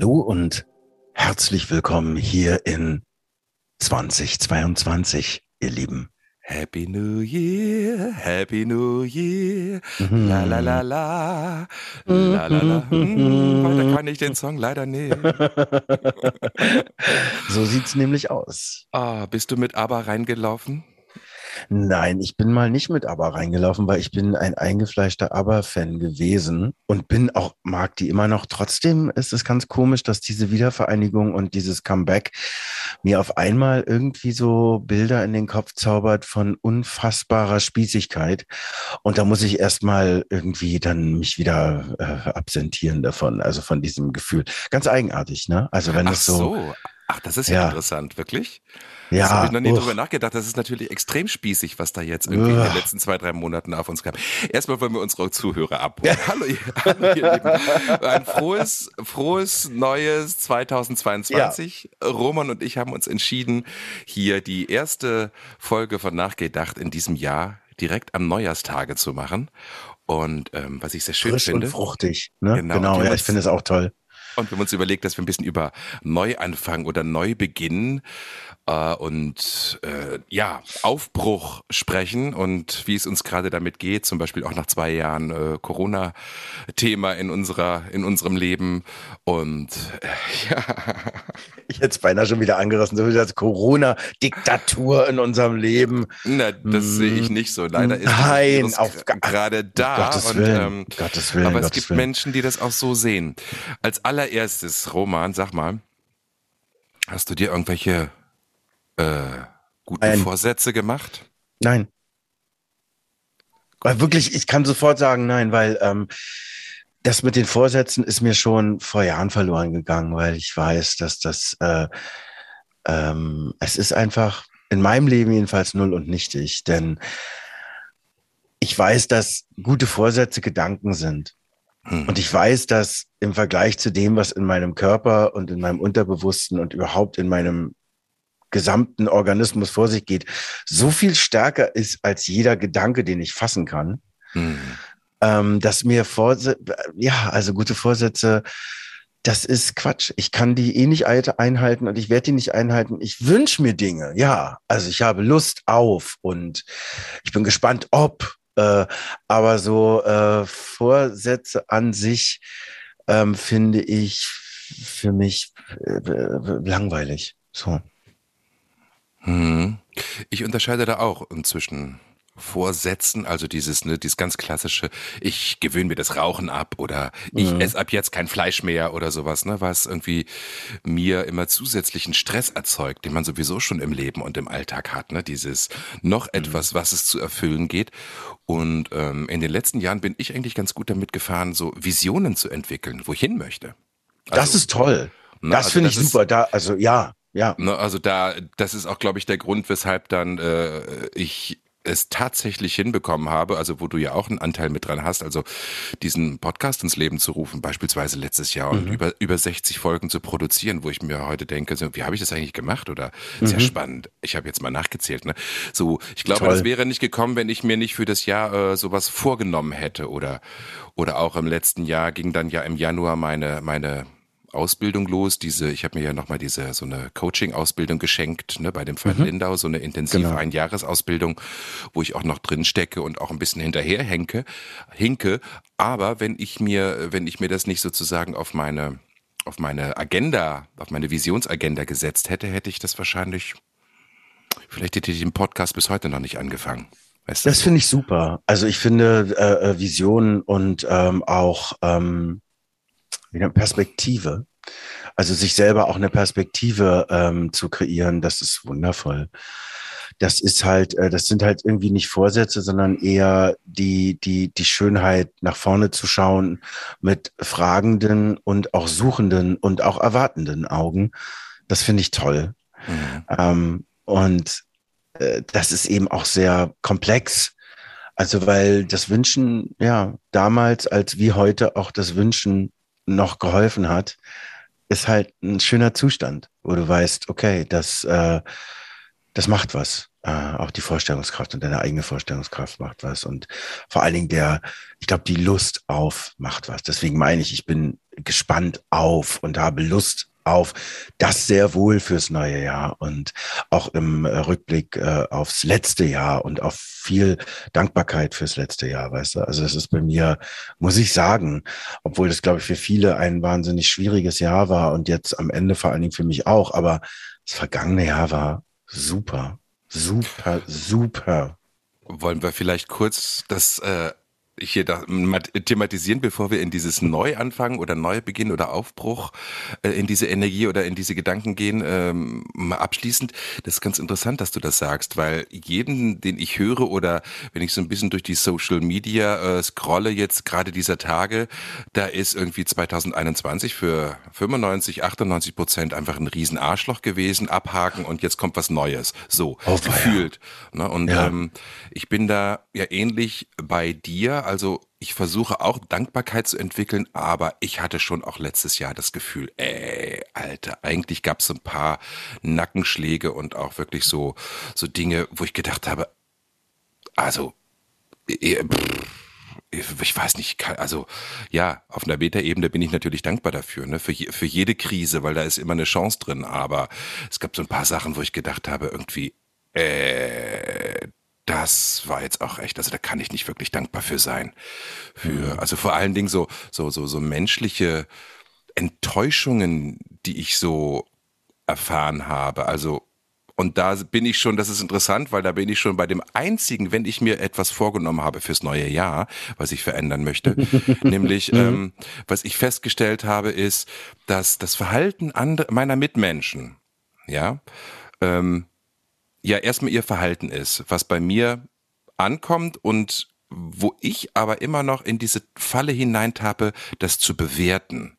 Hallo und herzlich willkommen hier in 2022, ihr Lieben. Happy New Year, Happy New Year, Mhm. la la la la, la la la. Hm, Weiter kann ich den Song leider nicht. so sieht's nämlich aus. Ah, bist du mit ABBA reingelaufen? Nein, ich bin mal nicht mit ABBA reingelaufen, weil ich bin ein eingefleischter ABBA-Fan gewesen und bin auch, mag die immer noch. Trotzdem ist es ganz komisch, dass diese Wiedervereinigung und dieses Comeback mir auf einmal irgendwie so Bilder in den Kopf zaubert von unfassbarer Spießigkeit. Und da muss ich erstmal irgendwie dann mich wieder äh, absentieren davon, also von diesem Gefühl. Ganz eigenartig, ne? Also wenn Ach es so, so. Ach, das ist ja, Ja. interessant, wirklich? Ja, das habe ich noch nie uch. drüber nachgedacht. Das ist natürlich extrem spießig, was da jetzt irgendwie in den letzten zwei, drei Monaten auf uns kam. Erstmal wollen wir unsere Zuhörer abholen. Hallo, ihr, hallo, ihr Lieben. Ein frohes, frohes neues 2022. Roman und ich haben uns entschieden, hier die erste Folge von Nachgedacht in diesem Jahr direkt am Neujahrstage zu machen. Und ähm, was ich sehr schön frisch finde. und fruchtig. Ne? Genau, Genau, ja, ich finde es auch toll. Und wir haben uns überlegt, dass wir ein bisschen über Neuanfang oder Neubeginn äh, und äh, ja, Aufbruch sprechen und wie es uns gerade damit geht, zum Beispiel auch nach zwei Jahren äh, Corona-Thema in unserer, in unserem Leben. Und äh, ja, Ich hätte es beinahe schon wieder angerissen, so wie das Corona-Diktatur in unserem Leben. na, das Mm. sehe ich nicht so. Leider ist Nein, auf gerade da. Gottes und, Willen, ähm, Gottes Willen, aber es Gottes gibt Willen. Menschen, die das auch so sehen. Als allererstes, Roman, sag mal, hast du dir irgendwelche äh, guten Ein- Vorsätze gemacht? Nein. Weil wirklich, ich kann sofort sagen, nein, weil ähm, das mit den Vorsätzen ist mir schon vor Jahren verloren gegangen, weil ich weiß, dass das, äh, ähm, es ist einfach in meinem Leben jedenfalls null und nichtig, denn ich weiß, dass gute Vorsätze Gedanken sind. Hm. Und ich weiß, dass im Vergleich zu dem, was in meinem Körper und in meinem Unterbewussten und überhaupt in meinem gesamten Organismus vor sich geht, so viel stärker ist als jeder Gedanke, den ich fassen kann, Hm. ähm, dass mir Vorsätze, ja, also gute Vorsätze, das ist Quatsch. Ich kann die eh nicht ein- einhalten und ich werde die nicht einhalten. Ich wünsche mir Dinge, ja. Also ich habe Lust auf und ich bin gespannt, ob. Äh, aber so äh, Vorsätze an sich ähm, finde ich für mich äh, langweilig. So. Hm. Ich unterscheide da auch inzwischen Vorsätzen, also dieses, ne, dieses ganz klassische, ich gewöhne mir das Rauchen ab oder ich Mhm. esse ab jetzt kein Fleisch mehr oder sowas, ne, was irgendwie mir immer zusätzlichen Stress erzeugt, den man sowieso schon im Leben und im Alltag hat, ne, dieses noch Mhm. etwas, was es zu erfüllen geht. Und ähm, in den letzten Jahren bin ich eigentlich ganz gut damit gefahren, so Visionen zu entwickeln, wo ich hin möchte. Das Also, ist toll. ne, Das also finde ich super. Da, also ja, ja. Ne, also da, das ist auch, glaube ich, der Grund, weshalb dann äh, ich es tatsächlich hinbekommen habe, also wo du ja auch einen Anteil mit dran hast, also diesen Podcast ins Leben zu rufen, beispielsweise letztes Jahr und über, über 60 Folgen zu produzieren, wo ich mir heute denke, so, wie habe ich das eigentlich gemacht? Oder ist ja spannend. Ich habe jetzt mal nachgezählt. Ne? So, ich glaube, Toll. das wäre nicht gekommen, wenn ich mir nicht für das Jahr äh, sowas vorgenommen hätte. Oder, oder auch im letzten Jahr ging dann ja im Januar meine, meine Ausbildung los. Diese, ich habe mir ja nochmal diese so eine Coaching-Ausbildung geschenkt, ne, bei dem Van Lindau, so eine intensive Genau. Einjahresausbildung, wo ich auch noch drin stecke und auch ein bisschen hinterher henke, hinke. Aber wenn ich mir, wenn ich mir das nicht sozusagen auf meine, auf meine Agenda, auf meine Visionsagenda gesetzt hätte, hätte ich das wahrscheinlich, vielleicht hätte ich den Podcast bis heute noch nicht angefangen. Weißt du? Das finde ich super. Also ich finde äh, äh, Visionen und ähm, auch ähm, wie nennt- Perspektive. Also sich selber auch eine Perspektive ähm, zu kreieren, das ist wundervoll. das ist halt, äh, das sind halt irgendwie nicht Vorsätze, sondern eher die, die, die Schönheit, nach vorne zu schauen mit fragenden und auch suchenden und auch erwartenden Augen. Das finde ich toll. Mhm. Ähm, und äh, das ist eben auch sehr komplex. Also, weil das Wünschen, ja, damals als wie heute auch das Wünschen noch geholfen hat, ist halt ein schöner Zustand, wo du weißt, okay, das, äh, das macht was. Äh, auch die Vorstellungskraft und deine eigene Vorstellungskraft macht was. Und vor allen Dingen der, ich glaube, die Lust auf macht was. Deswegen meine ich, ich bin gespannt auf und habe Lust auf das sehr wohl fürs neue Jahr und auch im äh, Rückblick äh, aufs letzte Jahr und auf viel Dankbarkeit fürs letzte Jahr, weißt du? Also das ist bei mir, muss ich sagen, obwohl das, glaube ich, für viele ein wahnsinnig schwieriges Jahr war und jetzt am Ende vor allen Dingen für mich auch, aber das vergangene Jahr war super, super, super. Wollen wir vielleicht kurz das äh, hier da thematisieren, bevor wir in dieses Neuanfang oder Neubeginn oder Aufbruch äh, in diese Energie oder in diese Gedanken gehen, ähm, mal abschließend. Das ist ganz interessant, dass du das sagst, weil jeden, den ich höre oder wenn ich so ein bisschen durch die Social Media äh, scrolle jetzt gerade dieser Tage, da ist irgendwie 2021 für 95, 98 Prozent einfach ein Riesenarschloch gewesen, abhaken und jetzt kommt was Neues. So, oh, gefühlt. Ja. Ne? Und ja. ähm, ich bin da ja ähnlich bei dir also ich versuche auch Dankbarkeit zu entwickeln, aber ich hatte schon auch letztes Jahr das Gefühl, ey, Alter, eigentlich gab es so ein paar Nackenschläge und auch wirklich so, so Dinge, wo ich gedacht habe, also, ich weiß nicht, also ja, auf einer Beta-Ebene bin ich natürlich dankbar dafür, ne, für, für jede Krise, weil da ist immer eine Chance drin, aber es gab so ein paar Sachen, wo ich gedacht habe, irgendwie, äh, das war jetzt auch echt, also da kann ich nicht wirklich dankbar für sein. Für, mhm. also vor allen Dingen so, so, so, so menschliche Enttäuschungen, die ich so erfahren habe. Also, und da bin ich schon, das ist interessant, weil da bin ich schon bei dem einzigen, wenn ich mir etwas vorgenommen habe fürs neue Jahr, was ich verändern möchte, nämlich, mhm. ähm, was ich festgestellt habe, ist, dass das Verhalten meiner Mitmenschen, ja, ähm, ja erstmal ihr Verhalten ist, was bei mir ankommt und wo ich aber immer noch in diese Falle hineintappe, das zu bewerten.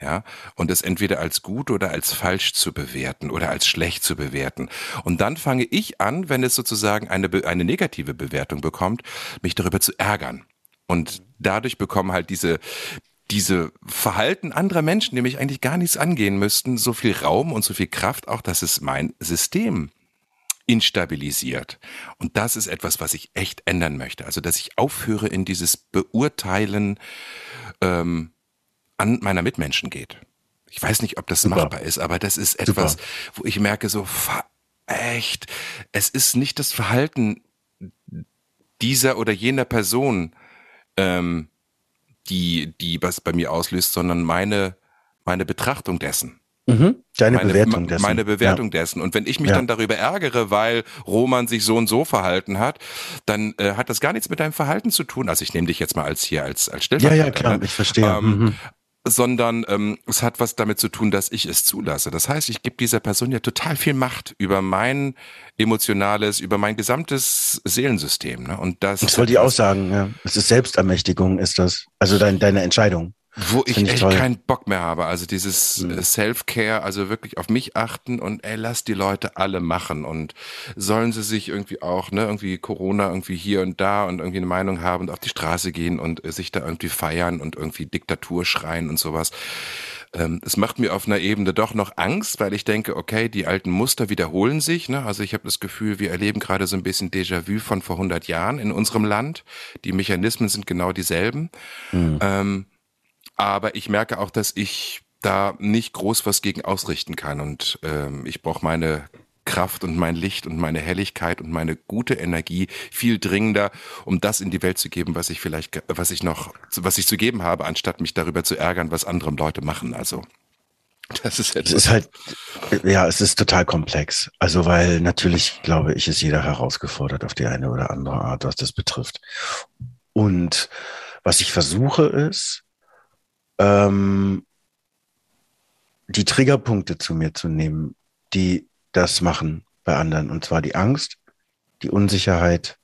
Ja, und es entweder als gut oder als falsch zu bewerten oder als schlecht zu bewerten. Und dann fange ich an, wenn es sozusagen eine, eine negative Bewertung bekommt, mich darüber zu ärgern. Und dadurch bekommen halt diese, diese Verhalten anderer Menschen, die mich eigentlich gar nichts angehen müssten, so viel Raum und so viel Kraft, auch dass es mein System instabilisiert. Und das ist etwas, was ich echt ändern möchte. Also, dass ich aufhöre, in dieses Beurteilen ähm, an meiner Mitmenschen geht. Ich weiß nicht, ob das Super. machbar ist, aber das ist etwas, Super. wo ich merke, so, echt, es ist nicht das Verhalten dieser oder jener Person, ähm, die, die was bei mir auslöst, sondern meine, meine Betrachtung dessen. Mhm. Deine meine, Bewertung dessen. Meine Bewertung ja. dessen. Und wenn ich mich ja. dann darüber ärgere, weil Roman sich so und so verhalten hat, dann äh, hat das gar nichts mit deinem Verhalten zu tun. Also ich nehme dich jetzt mal als hier als als Stellvertreter. Ja, ja, klar, ne? ich verstehe. Ähm, mhm. Sondern ähm, es hat was damit zu tun, dass ich es zulasse. Das heißt, ich gebe dieser Person ja total viel Macht über mein emotionales, über mein gesamtes Seelensystem. Ne? Und das. Ich auch sagen. Ja, es ist Selbstermächtigung, ist das. Also dein, deine Entscheidung. Wo ich, ich echt toll. keinen Bock mehr habe. Also dieses mhm. Self-Care, also wirklich auf mich achten und ey, lass die Leute alle machen und sollen sie sich irgendwie auch, ne, irgendwie Corona irgendwie hier und da und irgendwie eine Meinung haben und auf die Straße gehen und äh, sich da irgendwie feiern und irgendwie Diktatur schreien und sowas. Ähm, es macht mir auf einer Ebene doch noch Angst, weil ich denke, okay, die alten Muster wiederholen sich. Ne? Also ich habe das Gefühl, wir erleben gerade so ein bisschen Déjà-vu von vor 100 Jahren in unserem Land. Die Mechanismen sind genau dieselben. Mhm. Ähm, aber ich merke auch, dass ich da nicht groß was gegen ausrichten kann. Und ähm, ich brauche meine Kraft und mein Licht und meine Helligkeit und meine gute Energie viel dringender, um das in die Welt zu geben, was ich vielleicht, was ich noch, was ich zu geben habe, anstatt mich darüber zu ärgern, was andere Leute machen. Also das ist, es ist halt, ja, es ist total komplex. Also, weil natürlich, glaube ich, ist jeder herausgefordert auf die eine oder andere Art, was das betrifft. Und was ich versuche ist, ähm, die Triggerpunkte zu mir zu nehmen, die das machen. bei anderen. Und zwar die Angst, die Unsicherheit,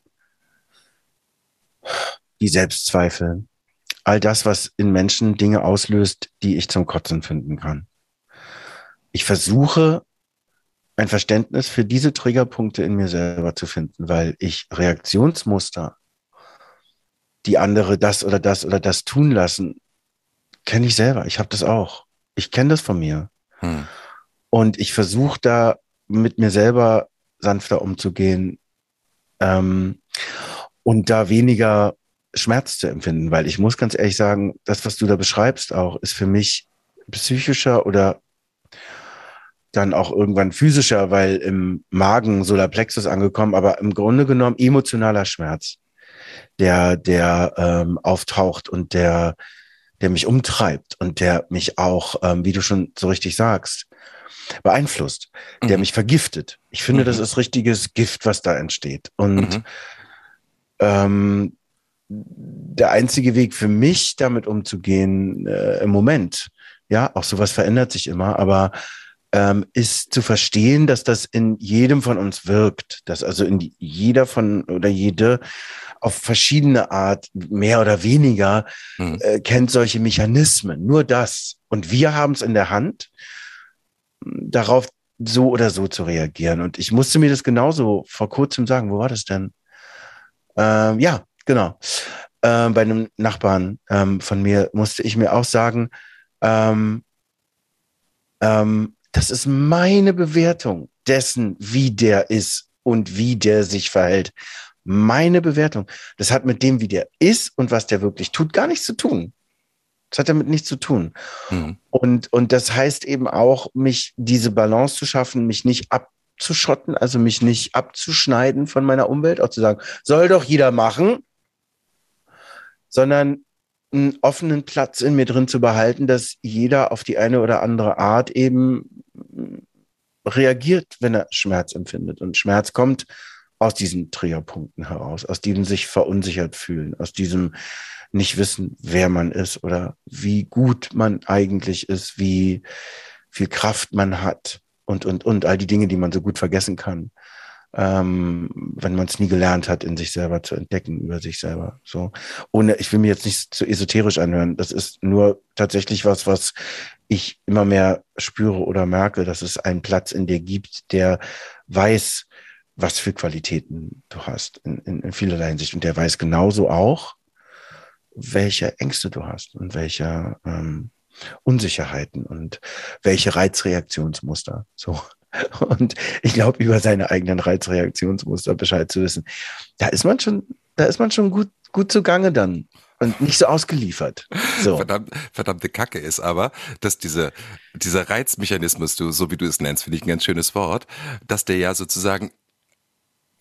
die Selbstzweifel, all das, was in Menschen Dinge auslöst, die ich zum Kotzen finden kann. Ich versuche ein Verständnis für diese Triggerpunkte in mir selber zu finden, weil ich Reaktionsmuster, die andere das oder das oder das tun lassen, kenne ich selber. Ich habe das auch. Ich kenne das von mir. Hm. Und ich versuche da mit mir selber sanfter umzugehen ähm, und da weniger Schmerz zu empfinden, weil ich muss ganz ehrlich sagen, das, was du da beschreibst, auch ist für mich psychischer oder dann auch irgendwann physischer, weil im Magen Solarplexus angekommen, aber im Grunde genommen emotionaler Schmerz, der, der ähm, auftaucht und der, der mich umtreibt und der mich auch, ähm, wie du schon so richtig sagst, beeinflusst, der mhm. mich vergiftet. Ich finde, mhm. das ist richtiges Gift, was da entsteht. Und mhm. ähm, der einzige Weg für mich, damit umzugehen, äh, im Moment, ja, auch sowas verändert sich immer, aber ähm, ist zu verstehen, dass das in jedem von uns wirkt, dass also in jeder von oder jede auf verschiedene Art, mehr oder weniger, mhm. äh, kennt solche Mechanismen. Nur das. Und wir haben es in der Hand, darauf so oder so zu reagieren. Und ich musste mir das genauso vor kurzem sagen. Wo war das denn? Ähm, ja, genau. Ähm, bei einem Nachbarn ähm, von mir musste ich mir auch sagen, ähm, ähm, das ist meine Bewertung dessen, wie der ist und wie der sich verhält. Meine Bewertung. Das hat mit dem, wie der ist und was der wirklich tut, gar nichts zu tun. Das hat damit nichts zu tun. Mhm. Und, und das heißt eben auch, mich diese Balance zu schaffen, mich nicht abzuschotten, also mich nicht abzuschneiden von meiner Umwelt, auch zu sagen, soll doch jeder machen, sondern einen offenen Platz in mir drin zu behalten, dass jeder auf die eine oder andere Art eben reagiert, wenn er Schmerz empfindet. Und Schmerz kommt aus diesen Triggerpunkten heraus, aus diesem sich verunsichert fühlen, aus diesem nicht wissen, wer man ist oder wie gut man eigentlich ist, wie viel Kraft man hat und, und, und all die Dinge, die man so gut vergessen kann, ähm, wenn man es nie gelernt hat, in sich selber zu entdecken, über sich selber. So, ohne, ich will mir jetzt nicht zu esoterisch anhören. Das ist nur tatsächlich was, was ich immer mehr spüre oder merke, dass es einen Platz in dir gibt, der weiß, was für Qualitäten du hast in, in, in vielerlei Hinsicht. Und der weiß genauso auch, welche Ängste du hast und welche ähm, Unsicherheiten und welche Reizreaktionsmuster. So. Und ich glaube, über seine eigenen Reizreaktionsmuster Bescheid zu wissen, da ist man schon, da ist man schon gut, gut zugange dann und nicht so ausgeliefert. So. Verdammt, verdammte Kacke ist aber, dass diese, dieser Reizmechanismus, du, so wie du es nennst, finde ich ein ganz schönes Wort, dass der ja sozusagen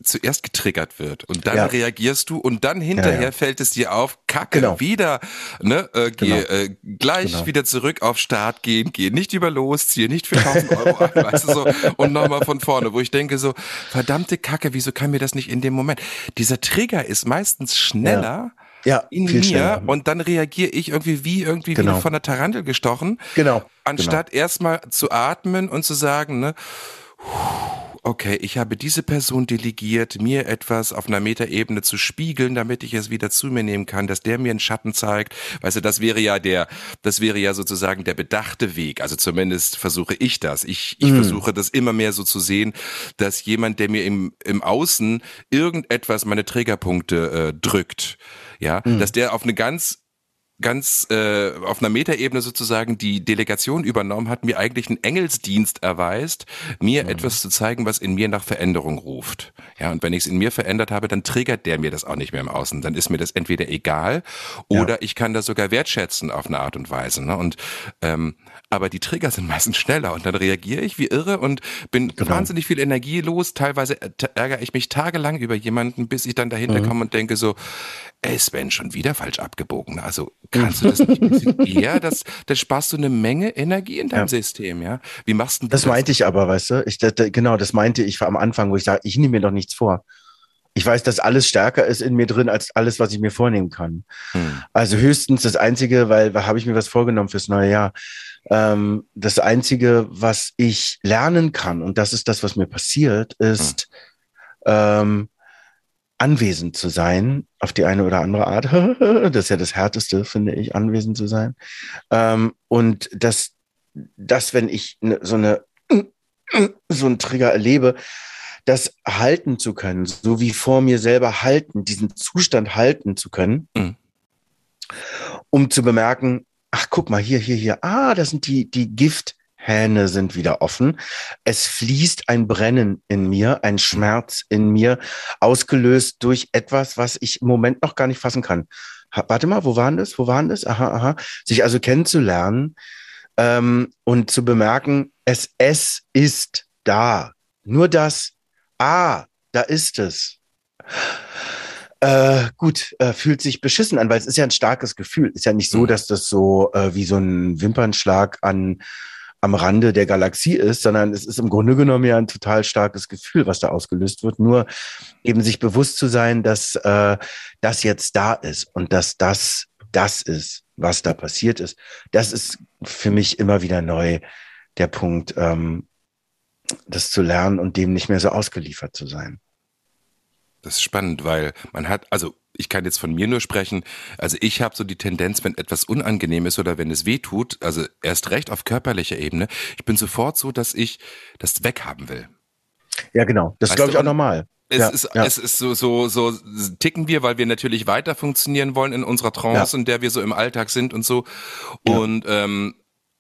zuerst getriggert wird und dann ja. reagierst du und dann hinterher ja, ja. fällt es dir auf, kacke, genau. wieder, ne, äh, geh genau. äh, gleich genau. wieder zurück auf Start gehen, geh nicht über los, ziehe nicht für 1000 Euro an, weißt du so, und nochmal von vorne, wo ich denke so, verdammte Kacke, wieso kann mir das nicht in dem Moment? Dieser Trigger ist meistens schneller, ja, in mir schneller. und dann reagiere ich irgendwie wie irgendwie genau. wie von der Tarantel gestochen. Genau. Anstatt genau. erstmal zu atmen und zu sagen, ne, okay, ich habe diese Person delegiert, mir etwas auf einer Metaebene zu spiegeln, damit ich es wieder zu mir nehmen kann, dass der mir einen Schatten zeigt. Weißt du, das wäre ja der, das wäre ja sozusagen der bedachte Weg. Also zumindest versuche ich das. Ich, ich mm. versuche das immer mehr so zu sehen, dass jemand, der mir im, im Außen irgendetwas meine Trägerpunkte äh, drückt, ja, mm. dass der auf eine ganz ganz äh, auf einer Metaebene sozusagen die Delegation übernommen hat, mir eigentlich einen Engelsdienst erweist, mir mhm. etwas zu zeigen, was in mir nach Veränderung ruft. Ja, und wenn ich es in mir verändert habe, dann triggert der mir das auch nicht mehr im Außen. Dann ist mir das entweder egal oder ja. ich kann das sogar wertschätzen auf eine Art und Weise. Ne? Und ähm, aber die Trigger sind meistens schneller und dann reagiere ich wie irre und bin genau. wahnsinnig viel Energie los. Teilweise äh, ärgere ich mich tagelang über jemanden, bis ich dann dahinter mhm. komme und denke so, ey Sven, schon wieder falsch abgebogen. Also kannst du das nicht ein bisschen eher? Das, das sparst du eine Menge Energie in deinem ja. System, ja? Wie machst du das? Das meinte ich aber, weißt du? Ich, das, genau, das meinte ich am Anfang, wo ich sage, ich nehme mir doch nichts vor. Ich weiß, dass alles stärker ist in mir drin als alles, was ich mir vornehmen kann. Hm. Also höchstens das Einzige, weil da habe ich mir was vorgenommen fürs neue Jahr. Ähm, das Einzige, was ich lernen kann, und das ist das, was mir passiert, ist hm. ähm, anwesend zu sein, auf die eine oder andere Art. das ist ja das Härteste, finde ich, anwesend zu sein. Ähm, und dass, dass, wenn ich ne, so eine so einen Trigger erlebe, das halten zu können, so wie vor mir selber halten, diesen Zustand halten zu können, mhm. um zu bemerken, ach, guck mal, hier, hier, hier, ah, das sind die, die Gifthähne sind wieder offen. Es fließt ein Brennen in mir, ein Schmerz in mir, ausgelöst durch etwas, was ich im Moment noch gar nicht fassen kann. Warte mal, wo waren das? Wo waren das? Aha, aha. Sich also kennenzulernen ähm, und zu bemerken, es, es ist da. Nur das ah, da ist es. Äh, gut, äh, fühlt sich beschissen an, weil es ist ja ein starkes Gefühl. Ist ja nicht so, mhm. dass das so äh, wie so ein Wimpernschlag an am Rande der Galaxie ist, sondern es ist im Grunde genommen ja ein total starkes Gefühl, was da ausgelöst wird. Nur eben sich bewusst zu sein, dass äh, das jetzt da ist und dass das das ist, was da passiert ist. Das ist für mich immer wieder neu der Punkt, ähm, das zu lernen und dem nicht mehr so ausgeliefert zu sein. Das ist spannend, weil man hat, also ich kann jetzt von mir nur sprechen, also ich habe so die Tendenz, wenn etwas unangenehm ist oder wenn es weh tut, also erst recht auf körperlicher Ebene, ich bin sofort so, dass ich das weghaben will. Ja, genau. Das ist, glaube ich, auch normal. Es, ja, ist, ja. es ist so, so, so ticken wir, weil wir natürlich weiter funktionieren wollen in unserer Trance, ja. in der wir so im Alltag sind und so. Und ähm,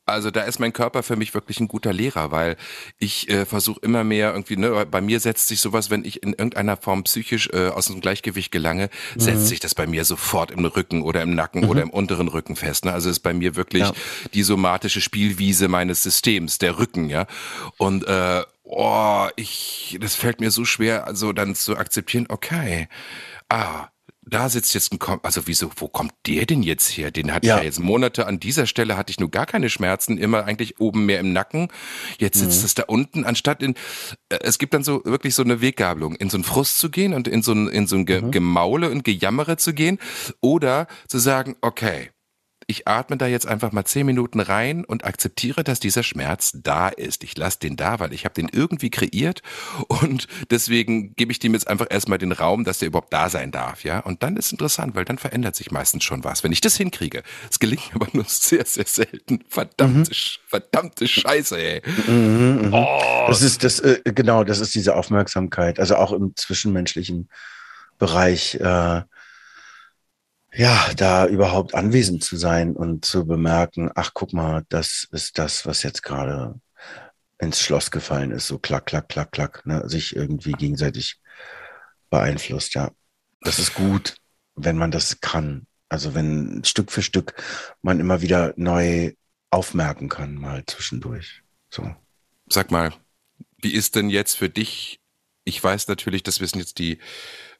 also da ist mein Körper für mich wirklich ein guter Lehrer, weil ich äh, versuche immer mehr irgendwie, ne, bei mir setzt sich sowas, wenn ich in irgendeiner Form psychisch äh, aus dem Gleichgewicht gelange, mhm. setzt sich das bei mir sofort im Rücken oder im Nacken mhm. oder im unteren Rücken fest. Ne? Also ist bei mir wirklich ja. die somatische Spielwiese meines Systems, der Rücken, ja. Und äh, oh, ich, das fällt mir so schwer, also dann zu akzeptieren, okay, ah, da sitzt jetzt ein, Kom also wieso, wo kommt der denn jetzt her? Den hatte ja. ich ja jetzt Monate an dieser Stelle hatte ich nur gar keine Schmerzen, immer eigentlich oben mehr im Nacken. Jetzt sitzt mhm. es da unten, anstatt in, äh, es gibt dann so wirklich so eine Weggabelung, in so einen Frust zu gehen und in so ein, in so ein mhm. Gemaule und Gejammere zu gehen oder zu sagen, okay, ich atme da jetzt einfach mal zehn Minuten rein und akzeptiere, dass dieser Schmerz da ist. Ich lasse den da, weil ich habe den irgendwie kreiert und deswegen gebe ich dem jetzt einfach erstmal den Raum, dass der überhaupt da sein darf, ja. Und dann ist interessant, weil dann verändert sich meistens schon was. Wenn ich das hinkriege, es gelingt aber nur sehr, sehr selten. Verdammte, mhm. verdammte Scheiße, ey. Mhm, mhm. Oh. Das ist das, äh, genau, das ist diese Aufmerksamkeit. Also auch im zwischenmenschlichen Bereich. Äh, ja, da überhaupt anwesend zu sein und zu bemerken, ach, guck mal, das ist das, was jetzt gerade ins Schloss gefallen ist, so klack, klack, klack, klack, ne? sich irgendwie gegenseitig beeinflusst, ja. Das ist gut, wenn man das kann. Also wenn Stück für Stück man immer wieder neu aufmerken kann, mal zwischendurch. So. Sag mal, wie ist denn jetzt für dich? Ich weiß natürlich, das wissen jetzt die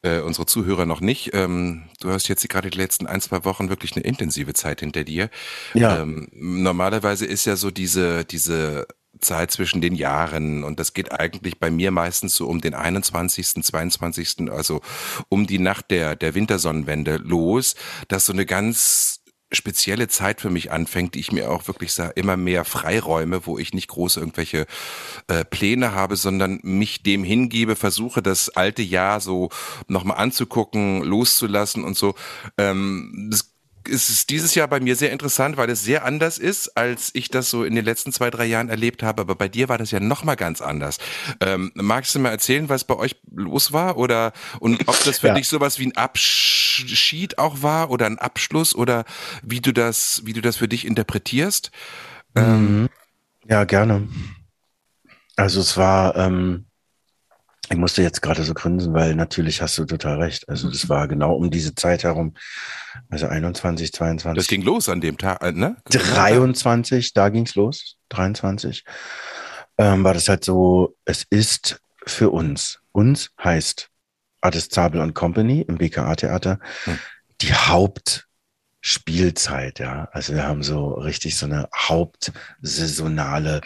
äh, unsere Zuhörer noch nicht. Ähm, du hast jetzt gerade die letzten ein, zwei Wochen wirklich eine intensive Zeit hinter dir. Ja. Ähm, normalerweise ist ja so diese, diese Zeit zwischen den Jahren und das geht eigentlich bei mir meistens so um den 21., 22., also um die Nacht der, der Wintersonnenwende los, dass so eine ganz spezielle Zeit für mich anfängt, die ich mir auch wirklich sah, immer mehr Freiräume, wo ich nicht groß irgendwelche äh, Pläne habe, sondern mich dem hingebe, versuche das alte Jahr so nochmal anzugucken, loszulassen und so. Ähm, das ist es dieses Jahr bei mir sehr interessant, weil es sehr anders ist, als ich das so in den letzten zwei, drei Jahren erlebt habe. Aber bei dir war das ja noch mal ganz anders. Ähm, magst du mal erzählen, was bei euch los war? Oder und ob das für ja. dich sowas wie ein Abschied auch war oder ein Abschluss oder wie du das, wie du das für dich interpretierst? Ähm, mhm. ja, gerne. Also es war, ähm, ich musste jetzt gerade so grinsen, weil natürlich hast du total recht. Also das war genau um diese Zeit herum, also 21, 22. Das ging los an dem Tag, äh, ne? 23, da ging's los, 23. Ähm, war das halt so, es ist für uns, uns heißt Artist Zabel und Company im BKA-Theater, hm. die Hauptspielzeit, ja. Also wir haben so richtig so eine hauptsaisonale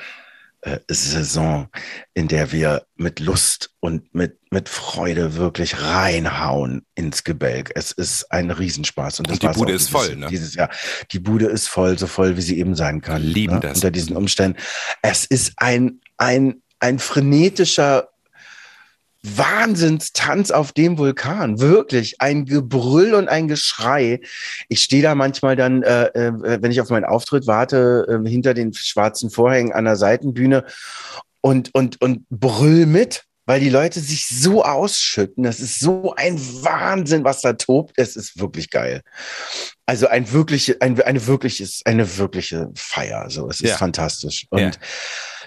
Saison, in der wir mit Lust und mit, mit Freude wirklich reinhauen ins Gebälk. Es ist ein Riesenspaß. Und, und die Bude ist dieses, voll, ne? Dieses Jahr. Die Bude ist voll, so voll, wie sie eben sein kann. Lieben ne? das. Unter diesen Umständen. Es ist ein, ein, ein frenetischer Wahnsinnstanz auf dem Vulkan. Wirklich ein Gebrüll und ein Geschrei. Ich stehe da manchmal dann, äh, äh, wenn ich auf meinen Auftritt warte, äh, hinter den schwarzen Vorhängen an der Seitenbühne und, und, und brüll mit, weil die Leute sich so ausschütten. Das ist so ein Wahnsinn, was da tobt. Es ist wirklich geil. Also ein wirkliche, ein, eine wirkliches, eine wirkliche Feier. So, es ist Ja. fantastisch. Und Ja.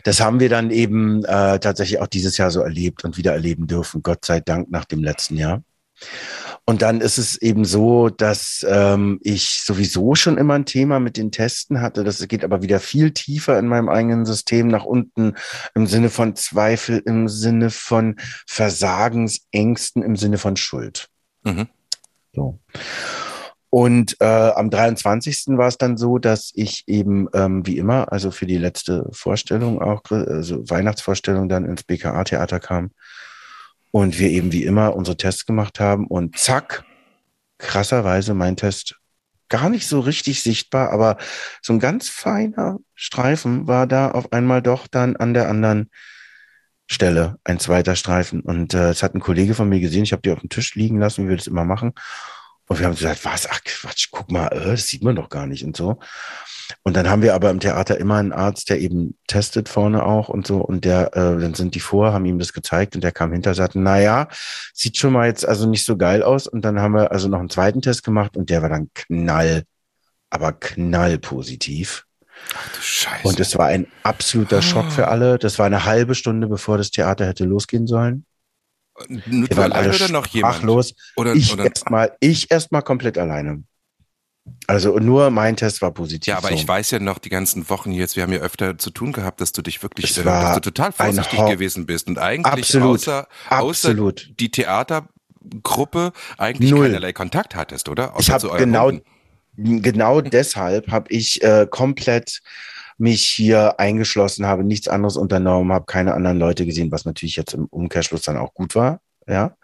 Das haben wir dann eben äh, tatsächlich auch dieses Jahr so erlebt und wieder erleben dürfen. Gott sei Dank nach dem letzten Jahr. Und dann ist es eben so, dass ähm, ich sowieso schon immer ein Thema mit den Testen hatte. Das geht aber wieder viel tiefer in meinem eigenen System nach unten im Sinne von Zweifel, im Sinne von Versagensängsten, im Sinne von Schuld. Mhm. So. Und äh, am 23. war es dann so, dass ich eben ähm, wie immer, also für die letzte Vorstellung auch, also Weihnachtsvorstellung dann ins BKA-Theater kam und wir eben wie immer unsere Tests gemacht haben und zack, krasserweise mein Test gar nicht so richtig sichtbar, aber so ein ganz feiner Streifen war da auf einmal doch dann an der anderen Stelle, ein zweiter Streifen. Und äh, es hat ein Kollege von mir gesehen, ich habe die auf dem Tisch liegen lassen, wie wir das immer machen. Und wir haben gesagt, was, ach Quatsch, guck mal, äh, das sieht man doch gar nicht und so. Und dann haben wir aber im Theater immer einen Arzt, der eben testet vorne auch und so. Und der, äh, dann sind die vor, haben ihm das gezeigt und der kam hinter, sagte, na ja, sieht schon mal jetzt also nicht so geil aus. Und dann haben wir also noch einen zweiten Test gemacht und der war dann knall, aber knall positiv. Ach du Scheiße. Und es war ein absoluter Schock für alle. Das war eine halbe Stunde, bevor das Theater hätte losgehen sollen. Nur du waren allein alle oder noch jemand? sprachlos. Oder, Ich erstmal, ich erstmal komplett alleine. Also nur mein Test war positiv. ja, aber so. ich weiß ja noch die ganzen Wochen jetzt, wir haben ja öfter zu tun gehabt, dass du dich wirklich, äh, dass du total vorsichtig gewesen bist und eigentlich Absolut. außer, außer Absolut. die Theatergruppe eigentlich Null. keinerlei Kontakt hattest, oder? Außer Ich habe genau, Hunden. genau deshalb habe ich äh, komplett mich hier eingeschlossen, habe nichts anderes unternommen, habe keine anderen Leute gesehen, was natürlich jetzt im Umkehrschluss dann auch gut war. Ja,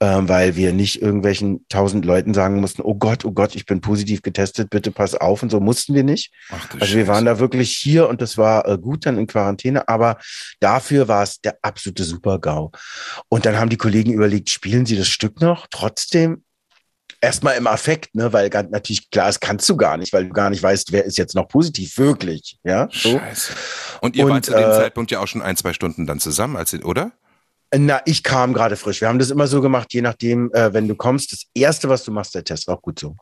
ähm, weil wir nicht irgendwelchen tausend Leuten sagen mussten, oh Gott, oh Gott, ich bin positiv getestet, bitte pass auf und so mussten wir nicht. Ach Also wir waren da wirklich hier und das war äh, gut dann in Quarantäne, aber dafür war es der absolute Super-GAU. Und dann haben die Kollegen überlegt, spielen sie das Stück noch? Trotzdem erstmal im Affekt, ne, weil natürlich klar, das kannst du gar nicht, weil du gar nicht weißt, wer ist jetzt noch positiv, wirklich, ja, so. Scheiße. Und ihr Und, wart zu dem äh, Zeitpunkt ja auch schon ein, zwei Stunden dann zusammen, als oder? Na, ich kam gerade frisch. Wir haben das immer so gemacht, je nachdem, äh, wenn du kommst, das erste, was du machst, der Test, auch gut so.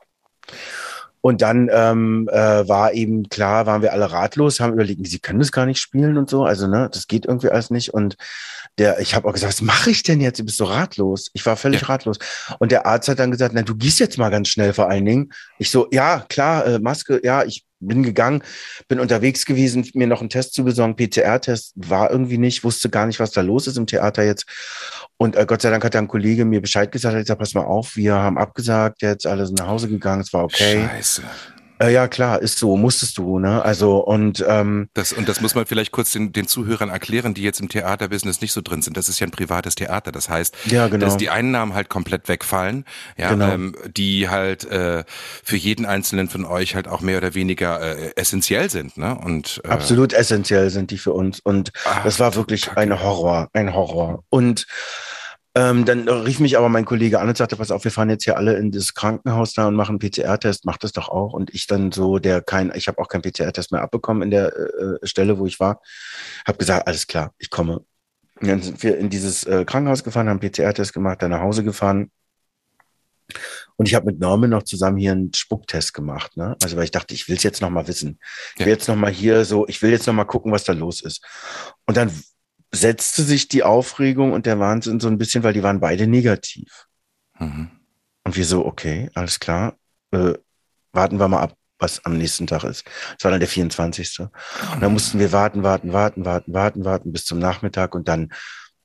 Und dann ähm, äh, war eben klar, waren wir alle ratlos, haben überlegt, sie können das gar nicht spielen und so. Also, ne, das geht irgendwie alles nicht. Und der, ich habe auch gesagt, was mache ich denn jetzt? Du bist so ratlos. Ich war völlig Ja. ratlos. Und der Arzt hat dann gesagt, na, du gehst jetzt mal ganz schnell vor allen Dingen. Ich so, ja, klar, äh, Maske, ja, ich bin gegangen, bin unterwegs gewesen, mir noch einen Test zu besorgen, PCR-Test war irgendwie nicht, wusste gar nicht, was da los ist im Theater jetzt. Und äh, Gott sei Dank hat dann ein Kollege mir Bescheid gesagt, hat gesagt, pass mal auf, wir haben abgesagt, jetzt alle sind nach Hause gegangen, es war okay. Scheiße. Äh, ja, klar, ist so, musstest du, ne? Also, und ähm, Das, und das muss man vielleicht kurz den, den Zuhörern erklären, die jetzt im Theaterbusiness nicht so drin sind. Das ist ja ein privates Theater. Das heißt, Ja, genau. dass die Einnahmen halt komplett wegfallen, ja, Genau. ähm, die halt äh, für jeden einzelnen von euch halt auch mehr oder weniger äh, essentiell sind. Ne? Und äh, absolut essentiell sind die für uns. Und ah, das war wirklich ein Horror, ein Horror. Und ähm, dann rief mich aber mein Kollege an und sagte, pass auf, wir fahren jetzt hier alle in das Krankenhaus da und machen einen PCR-Test, mach das doch auch. Und ich dann so, der kein, ich habe auch keinen PCR-Test mehr abbekommen in der äh, Stelle, wo ich war, habe gesagt, alles klar, ich komme. Und dann sind wir in dieses äh, Krankenhaus gefahren, haben PCR-Test gemacht, dann nach Hause gefahren. Und ich habe mit Norman noch zusammen hier einen Spucktest gemacht, ne? Also weil ich dachte, ich will es jetzt noch mal wissen. Ich Ja. will jetzt noch mal hier so, ich will jetzt noch mal gucken, was da los ist. Und dann setzte sich die Aufregung und der Wahnsinn so ein bisschen, weil die waren beide negativ. Mhm. Und wir so, okay, alles klar, äh, warten wir mal ab, was am nächsten Tag ist. Das war dann der 24. Und dann mussten wir warten, warten, warten, warten, warten, warten bis zum Nachmittag und dann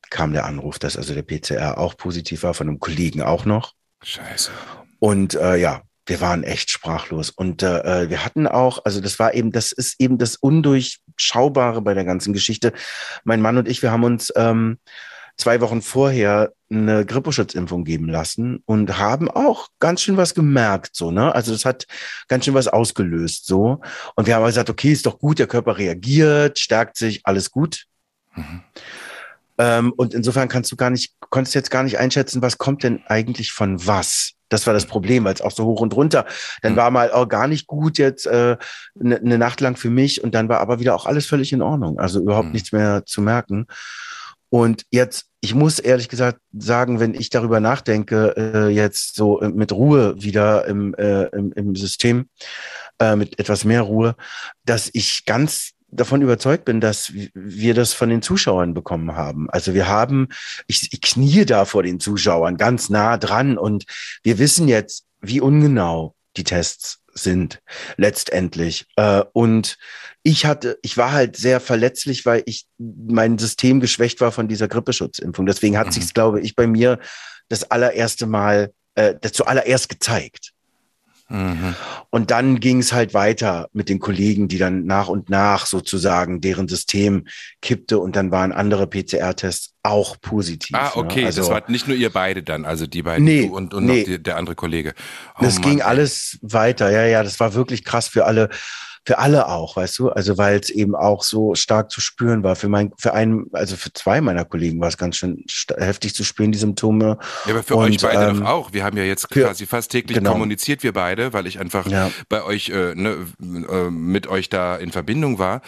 kam der Anruf, dass also der PCR auch positiv war, von einem Kollegen auch noch. Scheiße. Und äh, ja, wir waren echt sprachlos. Und äh, wir hatten auch, also das war eben, das ist eben das Undurchschaubare bei der ganzen Geschichte. Mein Mann und ich, wir haben uns ähm, zwei Wochen vorher eine Grippeschutzimpfung geben lassen und haben auch ganz schön was gemerkt, so, ne? Also das hat ganz schön was ausgelöst, so. Und wir haben gesagt, okay, ist doch gut, der Körper reagiert, stärkt sich, alles gut. Mhm. Ähm, und insofern kannst du gar nicht, konntest jetzt gar nicht einschätzen, was kommt denn eigentlich von was. Das war das Problem, weil es auch so hoch und runter. Dann mhm. war mal auch gar nicht gut jetzt eine äh, ne, ne Nacht lang für mich und dann war aber wieder auch alles völlig in Ordnung. Also überhaupt mhm. nichts mehr zu merken. Und jetzt, ich muss ehrlich gesagt sagen, wenn ich darüber nachdenke, äh, jetzt so mit Ruhe wieder im, äh, im, im System, äh, mit etwas mehr Ruhe, dass ich ganz davon überzeugt bin, dass wir das von den Zuschauern bekommen haben. Also wir haben, ich, ich knie da vor den Zuschauern ganz nah dran und wir wissen jetzt, wie ungenau die Tests sind letztendlich. Äh, und ich hatte, ich war halt sehr verletzlich, weil ich mein System geschwächt war von dieser Grippeschutzimpfung. Deswegen hat mhm. sich, glaube ich, bei mir das allererste Mal, äh, das zuallererst gezeigt. Mhm. Und dann ging es halt weiter mit den Kollegen, die dann nach und nach sozusagen deren System kippte und dann waren andere PCR-Tests auch positiv. Ah, ne? okay, ne? also, das war nicht nur ihr beide dann, also die beiden nee, und, und nee. noch die, der andere Kollege. Oh, das Mann, ging alles weiter, ja, ja, das war wirklich krass für alle für alle auch, weißt du? Also weil es eben auch so stark zu spüren war. Für mein, für einen, also für zwei meiner Kollegen war es ganz schön heftig zu spüren, die Symptome. Ja, aber für Und, euch beide ähm, doch auch. Wir haben ja jetzt quasi fast täglich genau. kommuniziert, wir beide, weil ich einfach ja. bei euch äh, ne, äh, mit euch da in Verbindung war.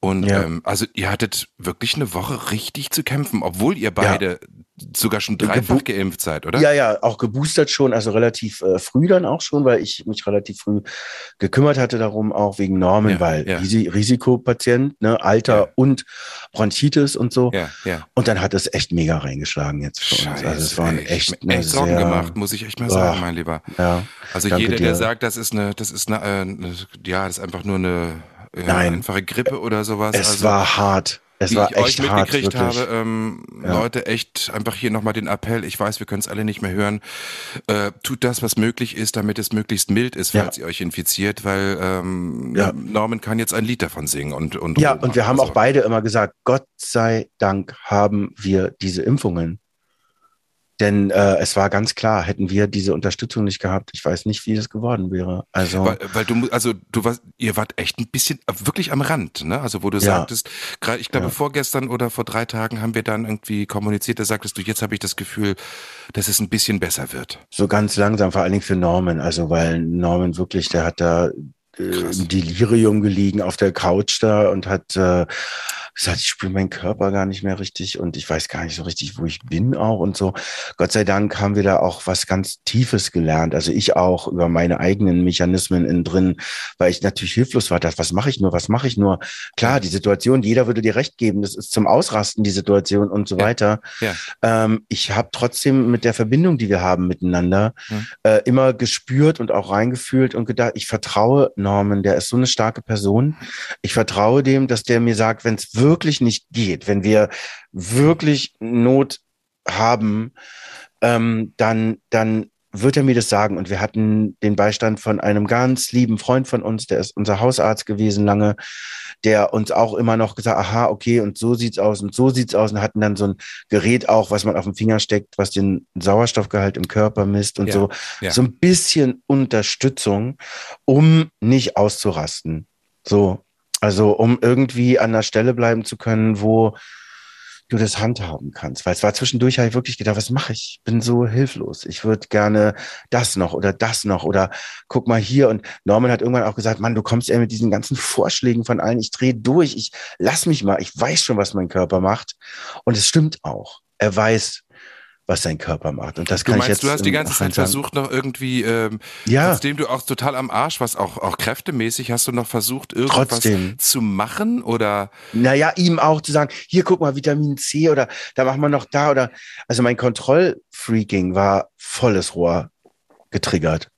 Und ja. ähm, also ihr hattet wirklich eine Woche richtig zu kämpfen, obwohl ihr beide ja sogar schon dreifach Gebu geimpft seid, oder? Ja, ja, auch geboostert schon, also relativ äh, früh dann auch schon, weil ich mich relativ früh gekümmert hatte darum, auch wegen Normen, ja, weil ja. Risi Risikopatient, ne, Alter ja. und Bronchitis und so. Ja, ja. Und dann hat es echt mega reingeschlagen jetzt für Scheiße, uns. Also es waren echt, echt, echt Sorgen gemacht, muss ich echt mal sagen, oh, mein Lieber. Ja, also jeder, dir. der sagt, das ist eine, das ist eine, äh, ja, das ist einfach nur eine äh, Nein. einfache Grippe oder sowas. Es also, war hart. Es wie war ich echt euch mitgekriegt hart, habe, ähm, ja. Leute, echt einfach hier nochmal den Appell. Ich weiß, wir können es alle nicht mehr hören. Äh, tut das, was möglich ist, damit es möglichst mild ist, falls ja. ihr euch infiziert, weil ähm, ja. Norman kann jetzt ein Lied davon singen und und ja und wir haben also. auch beide immer gesagt, Gott sei Dank haben wir diese Impfungen. Denn äh, es war ganz klar, hätten wir diese Unterstützung nicht gehabt, ich weiß nicht, wie es geworden wäre. Also, weil, weil du, also du warst, ihr wart echt ein bisschen wirklich am Rand, ne? Also wo du ja. sagtest, gerade, ich glaube, ja. vorgestern oder vor drei Tagen haben wir dann irgendwie kommuniziert, da sagtest du, jetzt habe ich das Gefühl, dass es ein bisschen besser wird. So ganz langsam, vor allen Dingen für Norman, also weil Norman wirklich, der hat da äh, im Delirium gelegen auf der Couch da und hat äh, gesagt, ich spüre meinen Körper gar nicht mehr richtig und ich weiß gar nicht so richtig, wo ich bin auch und so. Gott sei Dank haben wir da auch was ganz Tiefes gelernt. Also ich auch über meine eigenen Mechanismen innen drin, weil ich natürlich hilflos war. Das, was mache ich nur? Was mache ich nur? Klar, die Situation, jeder würde dir recht geben, das ist zum Ausrasten die Situation und so ja. weiter. Ja. Ähm, ich habe trotzdem mit der Verbindung, die wir haben miteinander, mhm. äh, immer gespürt und auch reingefühlt und gedacht, ich vertraue Norman, der ist so eine starke Person. Ich vertraue dem, dass der mir sagt, wenn es wirklich nicht geht, wenn wir wirklich Not haben, ähm, dann, dann wird er mir das sagen. Und wir hatten den Beistand von einem ganz lieben Freund von uns, der ist unser Hausarzt gewesen lange, der uns auch immer noch gesagt, aha, okay, und so sieht's aus und so sieht's aus und hatten dann so ein Gerät auch, was man auf dem Finger steckt, was den Sauerstoffgehalt im Körper misst und ja, so. Ja. So ein bisschen Unterstützung, um nicht auszurasten. So. Also um irgendwie an der Stelle bleiben zu können, wo du das handhaben kannst. Weil es war zwischendurch halt wirklich gedacht, was mache ich? Bin so hilflos. Ich würde gerne das noch oder das noch oder guck mal hier. Und Norman hat irgendwann auch gesagt, Mann, du kommst ja mit diesen ganzen Vorschlägen von allen. Ich drehe durch. Ich lass mich mal. Ich weiß schon, was mein Körper macht. Und es stimmt auch. Er weiß, was sein Körper macht. Und das kann meinst, ich jetzt. Du hast die ganze Zeit versucht, noch irgendwie, ähm, ja. trotzdem du auch total am Arsch warst, auch, auch kräftemäßig, hast du noch versucht, irgendwas trotzdem. zu machen oder? Naja, ihm auch zu sagen, hier guck mal, Vitamin C oder da machen wir noch da oder, also mein Kontrollfreaking war volles Rohr getriggert.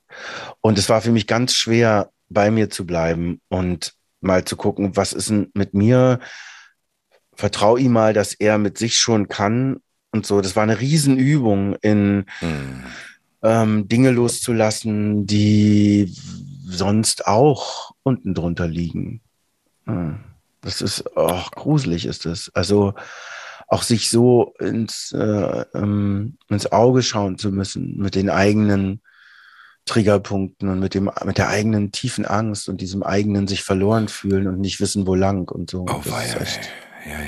Und es war für mich ganz schwer, bei mir zu bleiben und mal zu gucken, was ist denn mit mir? Vertrau ihm mal, dass er mit sich schon kann und so. Das war eine Riesenübung in, mhm. ähm, Dinge loszulassen, die sonst auch unten drunter liegen. Hm. Das ist, oh, gruselig ist es. Also auch sich so ins, äh, ähm, ins Auge schauen zu müssen mit den eigenen Triggerpunkten und mit dem, mit der eigenen tiefen Angst und diesem eigenen sich verloren fühlen und nicht wissen, wo lang und so. Oh, das ist echt, ja,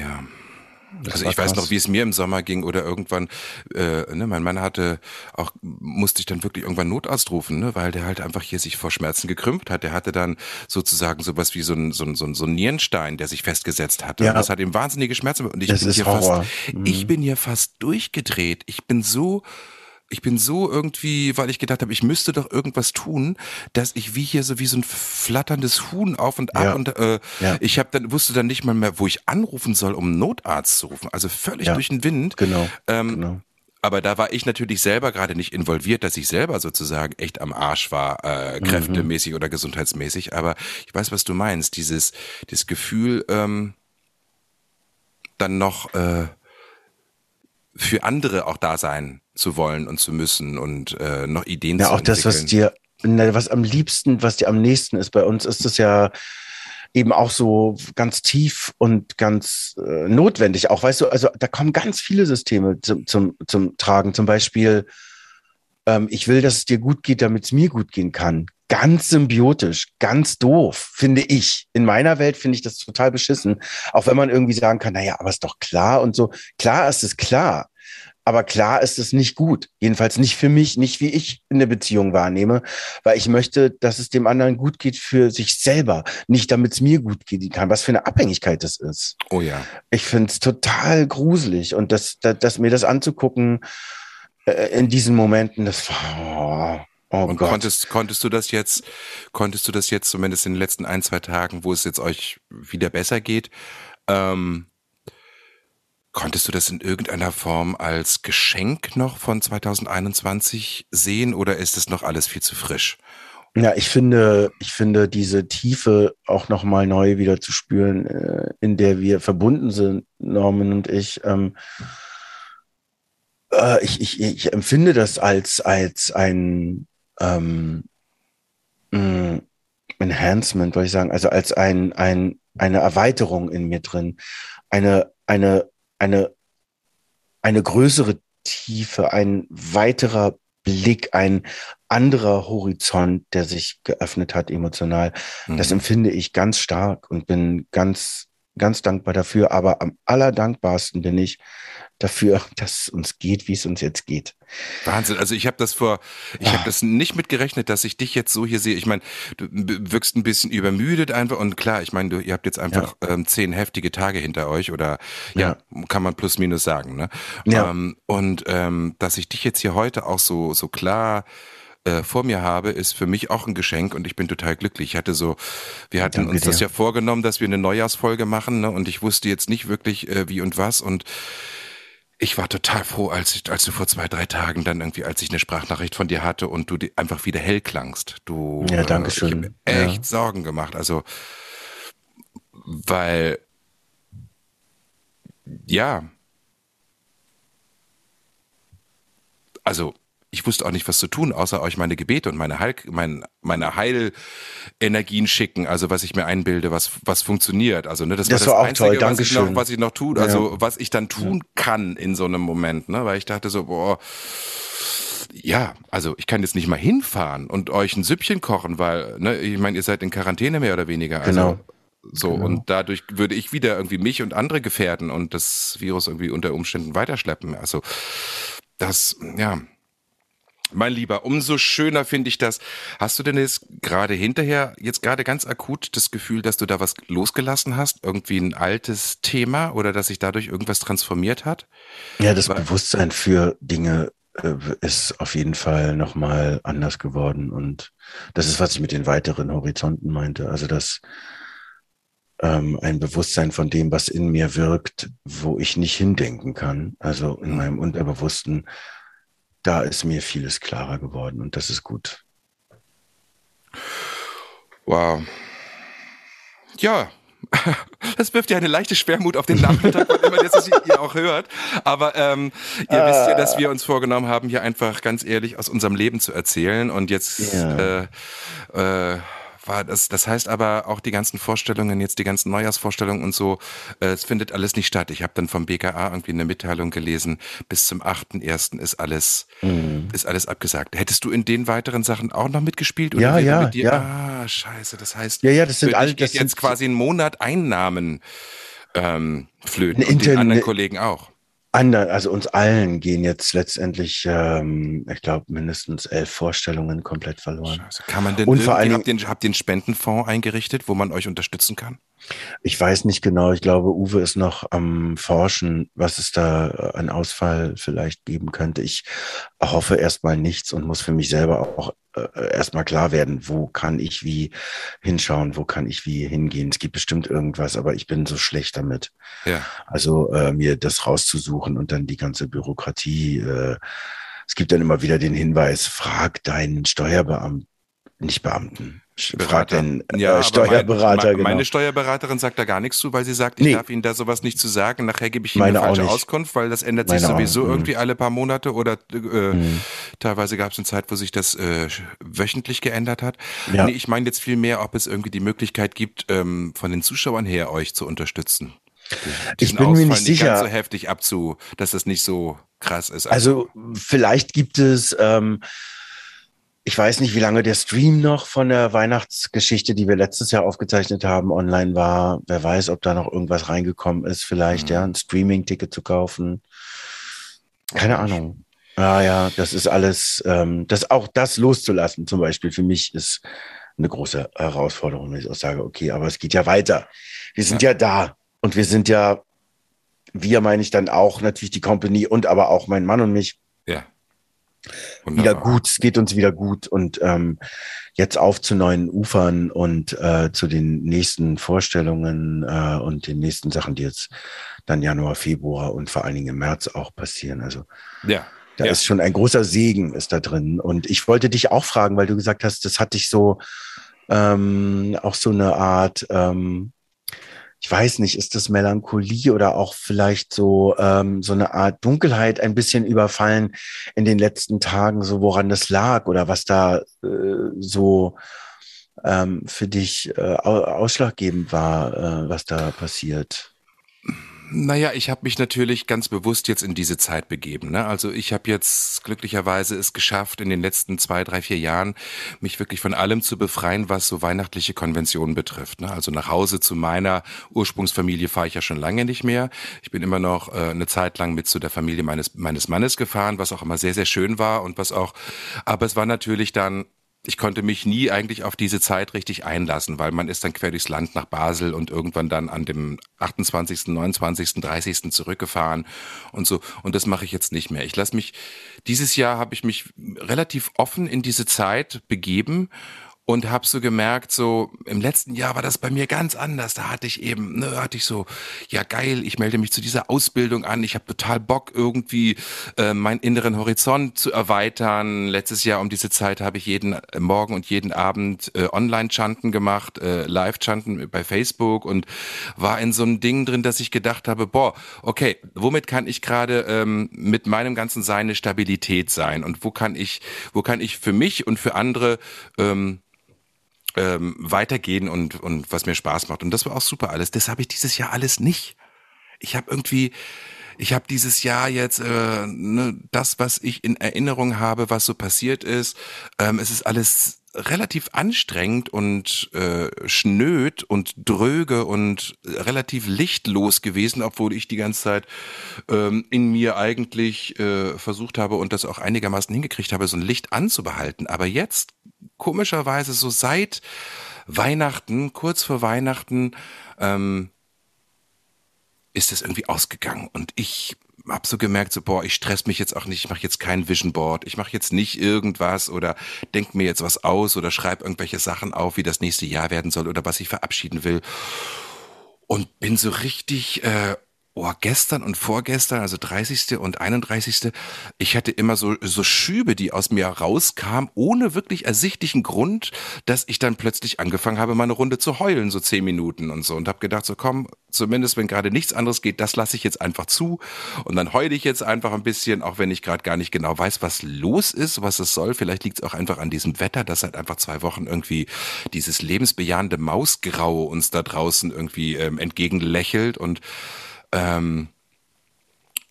ja. Also ich weiß noch, wie es mir im Sommer ging oder irgendwann, äh, ne, mein Mann hatte auch, musste ich dann wirklich irgendwann Notarzt rufen, ne, weil der halt einfach hier sich vor Schmerzen gekrümmt hat. Der hatte dann sozusagen sowas wie so ein, so ein, so ein, so ein Nierenstein, der sich festgesetzt hatte. Ja. Und das hat ihm wahnsinnige Schmerzen. Und ich das bin hier Horror. fast, mhm. ich bin hier fast durchgedreht. Ich bin so, ich bin so irgendwie, weil ich gedacht habe, ich müsste doch irgendwas tun, dass ich wie hier so wie so ein flatterndes Huhn auf und ab ja. und äh, ja. ich habe dann wusste dann nicht mal mehr, wo ich anrufen soll, um einen Notarzt zu rufen. Also völlig ja. durch den Wind. Genau. Ähm, genau. Aber da war ich natürlich selber gerade nicht involviert, dass ich selber sozusagen echt am Arsch war, äh, kräftemäßig mhm. oder gesundheitsmäßig. Aber ich weiß, was du meinst. Dieses, dieses Gefühl, ähm, dann noch äh, für andere auch da sein zu wollen und zu müssen und äh, noch Ideen ja, zu auch das, was dir, was am liebsten, was dir am nächsten ist. Bei uns ist es ja eben auch so ganz tief und ganz äh, notwendig. Auch weißt du, also da kommen ganz viele Systeme zum, zum, zum Tragen. Zum Beispiel, ähm, ich will, dass es dir gut geht, damit es mir gut gehen kann. Ganz symbiotisch, ganz doof, finde ich. In meiner Welt finde ich das total beschissen. Auch wenn man irgendwie sagen kann, naja, aber ist doch klar und so. Klar ist es klar. Aber klar ist es nicht gut. Jedenfalls nicht für mich, nicht wie ich eine Beziehung wahrnehme, weil ich möchte, dass es dem anderen gut geht für sich selber, nicht damit es mir gut gehen kann. Was für eine Abhängigkeit das ist. Oh ja. Ich finde es total gruselig und das, das, das, mir das anzugucken in diesen Momenten, das war. Oh, oh und Gott. konntest, konntest du das jetzt, konntest du das jetzt zumindest in den letzten ein, zwei Tagen, wo es jetzt euch wieder besser geht, ähm, Konntest du das in irgendeiner Form als Geschenk noch von 2021 sehen oder ist es noch alles viel zu frisch? Ja, ich finde, ich finde diese Tiefe auch noch mal neu wieder zu spüren, äh, in der wir verbunden sind, Norman und ich. Ähm, äh, ich, ich, ich empfinde das als als ein ähm, mm, Enhancement, wollte ich sagen, also als ein, ein eine Erweiterung in mir drin, eine eine eine, eine größere Tiefe, ein weiterer Blick, ein anderer Horizont, der sich geöffnet hat emotional. Mhm. Das empfinde ich ganz stark und bin ganz, ganz dankbar dafür. Aber am allerdankbarsten bin ich, dafür, dass es uns geht, wie es uns jetzt geht. Wahnsinn. Also ich habe das vor, ich ah. habe das nicht mitgerechnet, dass ich dich jetzt so hier sehe. Ich meine, du wirkst ein bisschen übermüdet einfach und klar, ich meine, du, ihr habt jetzt einfach ja. ähm, zehn heftige Tage hinter euch oder ja, ja kann man plus minus sagen. Ne? Ja. Ähm, und ähm, dass ich dich jetzt hier heute auch so so klar äh, vor mir habe, ist für mich auch ein Geschenk und ich bin total glücklich. Ich hatte so, wir hatten Danke uns dir. das ja vorgenommen, dass wir eine Neujahrsfolge machen ne? und ich wusste jetzt nicht wirklich äh, wie und was und ich war total froh, als, ich, als du vor zwei, drei Tagen dann irgendwie, als ich eine Sprachnachricht von dir hatte und du einfach wieder hell klangst. Du, ja, danke schön. Äh, ich hab mir echt ja. Sorgen gemacht. Also, weil, ja, also ich wusste auch nicht, was zu tun, außer euch meine Gebete und meine, Heil, mein, meine Heilenergien schicken, also was ich mir einbilde, was, was funktioniert. Also, ne, das, das war das war Einzige, toll. was, ich noch, was ich noch tue, also ja. was ich dann tun kann in so einem Moment, ne, weil ich dachte so, boah, ja, also ich kann jetzt nicht mal hinfahren und euch ein Süppchen kochen, weil, ne, ich meine, ihr seid in Quarantäne mehr oder weniger. Also, genau. So, genau. und dadurch würde ich wieder irgendwie mich und andere gefährden und das Virus irgendwie unter Umständen weiterschleppen. Also, das, ja, mein Lieber, umso schöner finde ich das. Hast du denn jetzt gerade hinterher, jetzt gerade ganz akut das Gefühl, dass du da was losgelassen hast? Irgendwie ein altes Thema oder dass sich dadurch irgendwas transformiert hat? Ja, das Weil, Bewusstsein für Dinge äh, ist auf jeden Fall nochmal anders geworden. Und das ist, was ich mit den weiteren Horizonten meinte. Also, dass ähm, ein Bewusstsein von dem, was in mir wirkt, wo ich nicht hindenken kann. Also in mhm. meinem Unterbewussten da ist mir vieles klarer geworden und das ist gut. Wow. Ja, Das wirft ja eine leichte Schwermut auf den Nachmittag, wann immer das ihr auch hört. Aber ähm, ihr ah. wisst ja, dass wir uns vorgenommen haben, hier einfach ganz ehrlich aus unserem Leben zu erzählen. Und jetzt ja. äh, äh, war das, das heißt aber auch die ganzen Vorstellungen, jetzt die ganzen Neujahrsvorstellungen und so, äh, es findet alles nicht statt. Ich habe dann vom BKA irgendwie eine Mitteilung gelesen, bis zum 8.1. ist alles, mhm. ist alles abgesagt. Hättest du in den weiteren Sachen auch noch mitgespielt? Oder ja, ja, dir, ja. Ah, scheiße, das heißt, ja, ja, das sind alle, das jetzt quasi ein Monat Einnahmen ähm, flöten und den anderen Kollegen auch ander, also uns allen gehen jetzt letztendlich, ähm, ich glaube, mindestens elf Vorstellungen komplett verloren. Scheiße. Kann man denn Und vor allem, habt ihr, habt einen Spendenfonds eingerichtet, wo man euch unterstützen kann? Ich weiß nicht genau. Ich glaube, Uwe ist noch am Forschen, was es da äh, an Ausfall vielleicht geben könnte. Ich hoffe erstmal nichts und muss für mich selber auch äh, erstmal klar werden, wo kann ich wie hinschauen, wo kann ich wie hingehen. Es gibt bestimmt irgendwas, aber ich bin so schlecht damit. Ja. Also äh, mir das rauszusuchen und dann die ganze Bürokratie. Äh, es gibt dann immer wieder den Hinweis, frag deinen Steuerbeamten, nicht Beamten, Fragt den äh, ja, Steuerberater. Mein, genau. Meine Steuerberaterin sagt da gar nichts zu, weil sie sagt, ich nee. darf Ihnen da sowas nicht zu sagen. Nachher gebe ich Ihnen meine eine falsche Auskunft, weil das ändert sich meine sowieso auch. irgendwie alle paar Monate oder äh, mhm. teilweise gab es eine Zeit, wo sich das äh, wöchentlich geändert hat. Ja. Nee, ich meine jetzt viel mehr, ob es irgendwie die Möglichkeit gibt, ähm, von den Zuschauern her euch zu unterstützen. ich bin Ausfall mir nicht sicher. Nicht ganz so heftig abzu, dass es nicht so krass ist. Also, also vielleicht gibt es ähm, ich weiß nicht, wie lange der Stream noch von der Weihnachtsgeschichte, die wir letztes Jahr aufgezeichnet haben, online war. Wer weiß, ob da noch irgendwas reingekommen ist, vielleicht, mhm. ja, ein Streaming-Ticket zu kaufen. Keine Ahnung. Ja, ja, das ist alles, ähm, das auch das loszulassen, zum Beispiel, für mich ist eine große Herausforderung, wenn ich auch sage, okay, aber es geht ja weiter. Wir sind ja, ja da und wir sind ja, wir meine ich dann auch natürlich die Company und aber auch mein Mann und mich. Ja Wunderbar. wieder gut, es geht uns wieder gut und ähm, jetzt auf zu neuen Ufern und äh, zu den nächsten Vorstellungen äh, und den nächsten Sachen, die jetzt dann Januar, Februar und vor allen Dingen im März auch passieren. Also ja. Da ja. ist schon ein großer Segen ist da drin. Und ich wollte dich auch fragen, weil du gesagt hast, das hat dich so ähm, auch so eine Art ähm, ich weiß nicht, ist das Melancholie oder auch vielleicht so, ähm, so eine Art Dunkelheit ein bisschen überfallen in den letzten Tagen, so woran das lag oder was da äh, so ähm, für dich äh, ausschlaggebend war, äh, was da passiert? Naja, ich habe mich natürlich ganz bewusst jetzt in diese Zeit begeben. Ne? Also ich habe jetzt glücklicherweise es geschafft, in den letzten zwei, drei, vier Jahren mich wirklich von allem zu befreien, was so weihnachtliche Konventionen betrifft. Ne? Also nach Hause zu meiner Ursprungsfamilie fahre ich ja schon lange nicht mehr. Ich bin immer noch äh, eine Zeit lang mit zu der Familie meines, meines Mannes gefahren, was auch immer sehr, sehr schön war und was auch, aber es war natürlich dann ich konnte mich nie eigentlich auf diese Zeit richtig einlassen, weil man ist dann quer durchs Land nach Basel und irgendwann dann an dem 28., 29., 30. zurückgefahren und so. Und das mache ich jetzt nicht mehr. Ich lasse mich, dieses Jahr habe ich mich relativ offen in diese Zeit begeben und habe so gemerkt, so im letzten Jahr war das bei mir ganz anders. Da hatte ich eben, ne, hatte ich so, ja geil, ich melde mich zu dieser Ausbildung an. Ich habe total Bock irgendwie äh, meinen inneren Horizont zu erweitern. Letztes Jahr um diese Zeit habe ich jeden äh, Morgen und jeden Abend äh, Online-Chanten gemacht, äh, Live-Chanten bei Facebook und war in so einem Ding drin, dass ich gedacht habe, boah, okay, womit kann ich gerade ähm, mit meinem ganzen Sein eine Stabilität sein und wo kann ich, wo kann ich für mich und für andere ähm, ähm, weitergehen und, und was mir Spaß macht. Und das war auch super alles. Das habe ich dieses Jahr alles nicht. Ich habe irgendwie, ich habe dieses Jahr jetzt äh, ne, das, was ich in Erinnerung habe, was so passiert ist. Ähm, es ist alles relativ anstrengend und äh, schnöd und dröge und relativ lichtlos gewesen, obwohl ich die ganze Zeit ähm, in mir eigentlich äh, versucht habe und das auch einigermaßen hingekriegt habe, so ein Licht anzubehalten. Aber jetzt komischerweise so seit Weihnachten, kurz vor Weihnachten, ähm, ist es irgendwie ausgegangen. Und ich habe so gemerkt, so, boah, ich stress mich jetzt auch nicht, ich mache jetzt kein Vision Board, ich mache jetzt nicht irgendwas oder denk mir jetzt was aus oder schreibe irgendwelche Sachen auf, wie das nächste Jahr werden soll oder was ich verabschieden will. Und bin so richtig äh, oh, gestern und vorgestern, also 30. und 31. Ich hatte immer so, so Schübe, die aus mir rauskamen, ohne wirklich ersichtlichen Grund, dass ich dann plötzlich angefangen habe, meine Runde zu heulen, so zehn Minuten und so. Und habe gedacht, so komm, zumindest wenn gerade nichts anderes geht, das lasse ich jetzt einfach zu. Und dann heule ich jetzt einfach ein bisschen, auch wenn ich gerade gar nicht genau weiß, was los ist, was es soll. Vielleicht liegt es auch einfach an diesem Wetter, dass seit einfach zwei Wochen irgendwie dieses lebensbejahende Mausgraue uns da draußen irgendwie ähm, entgegenlächelt und ähm,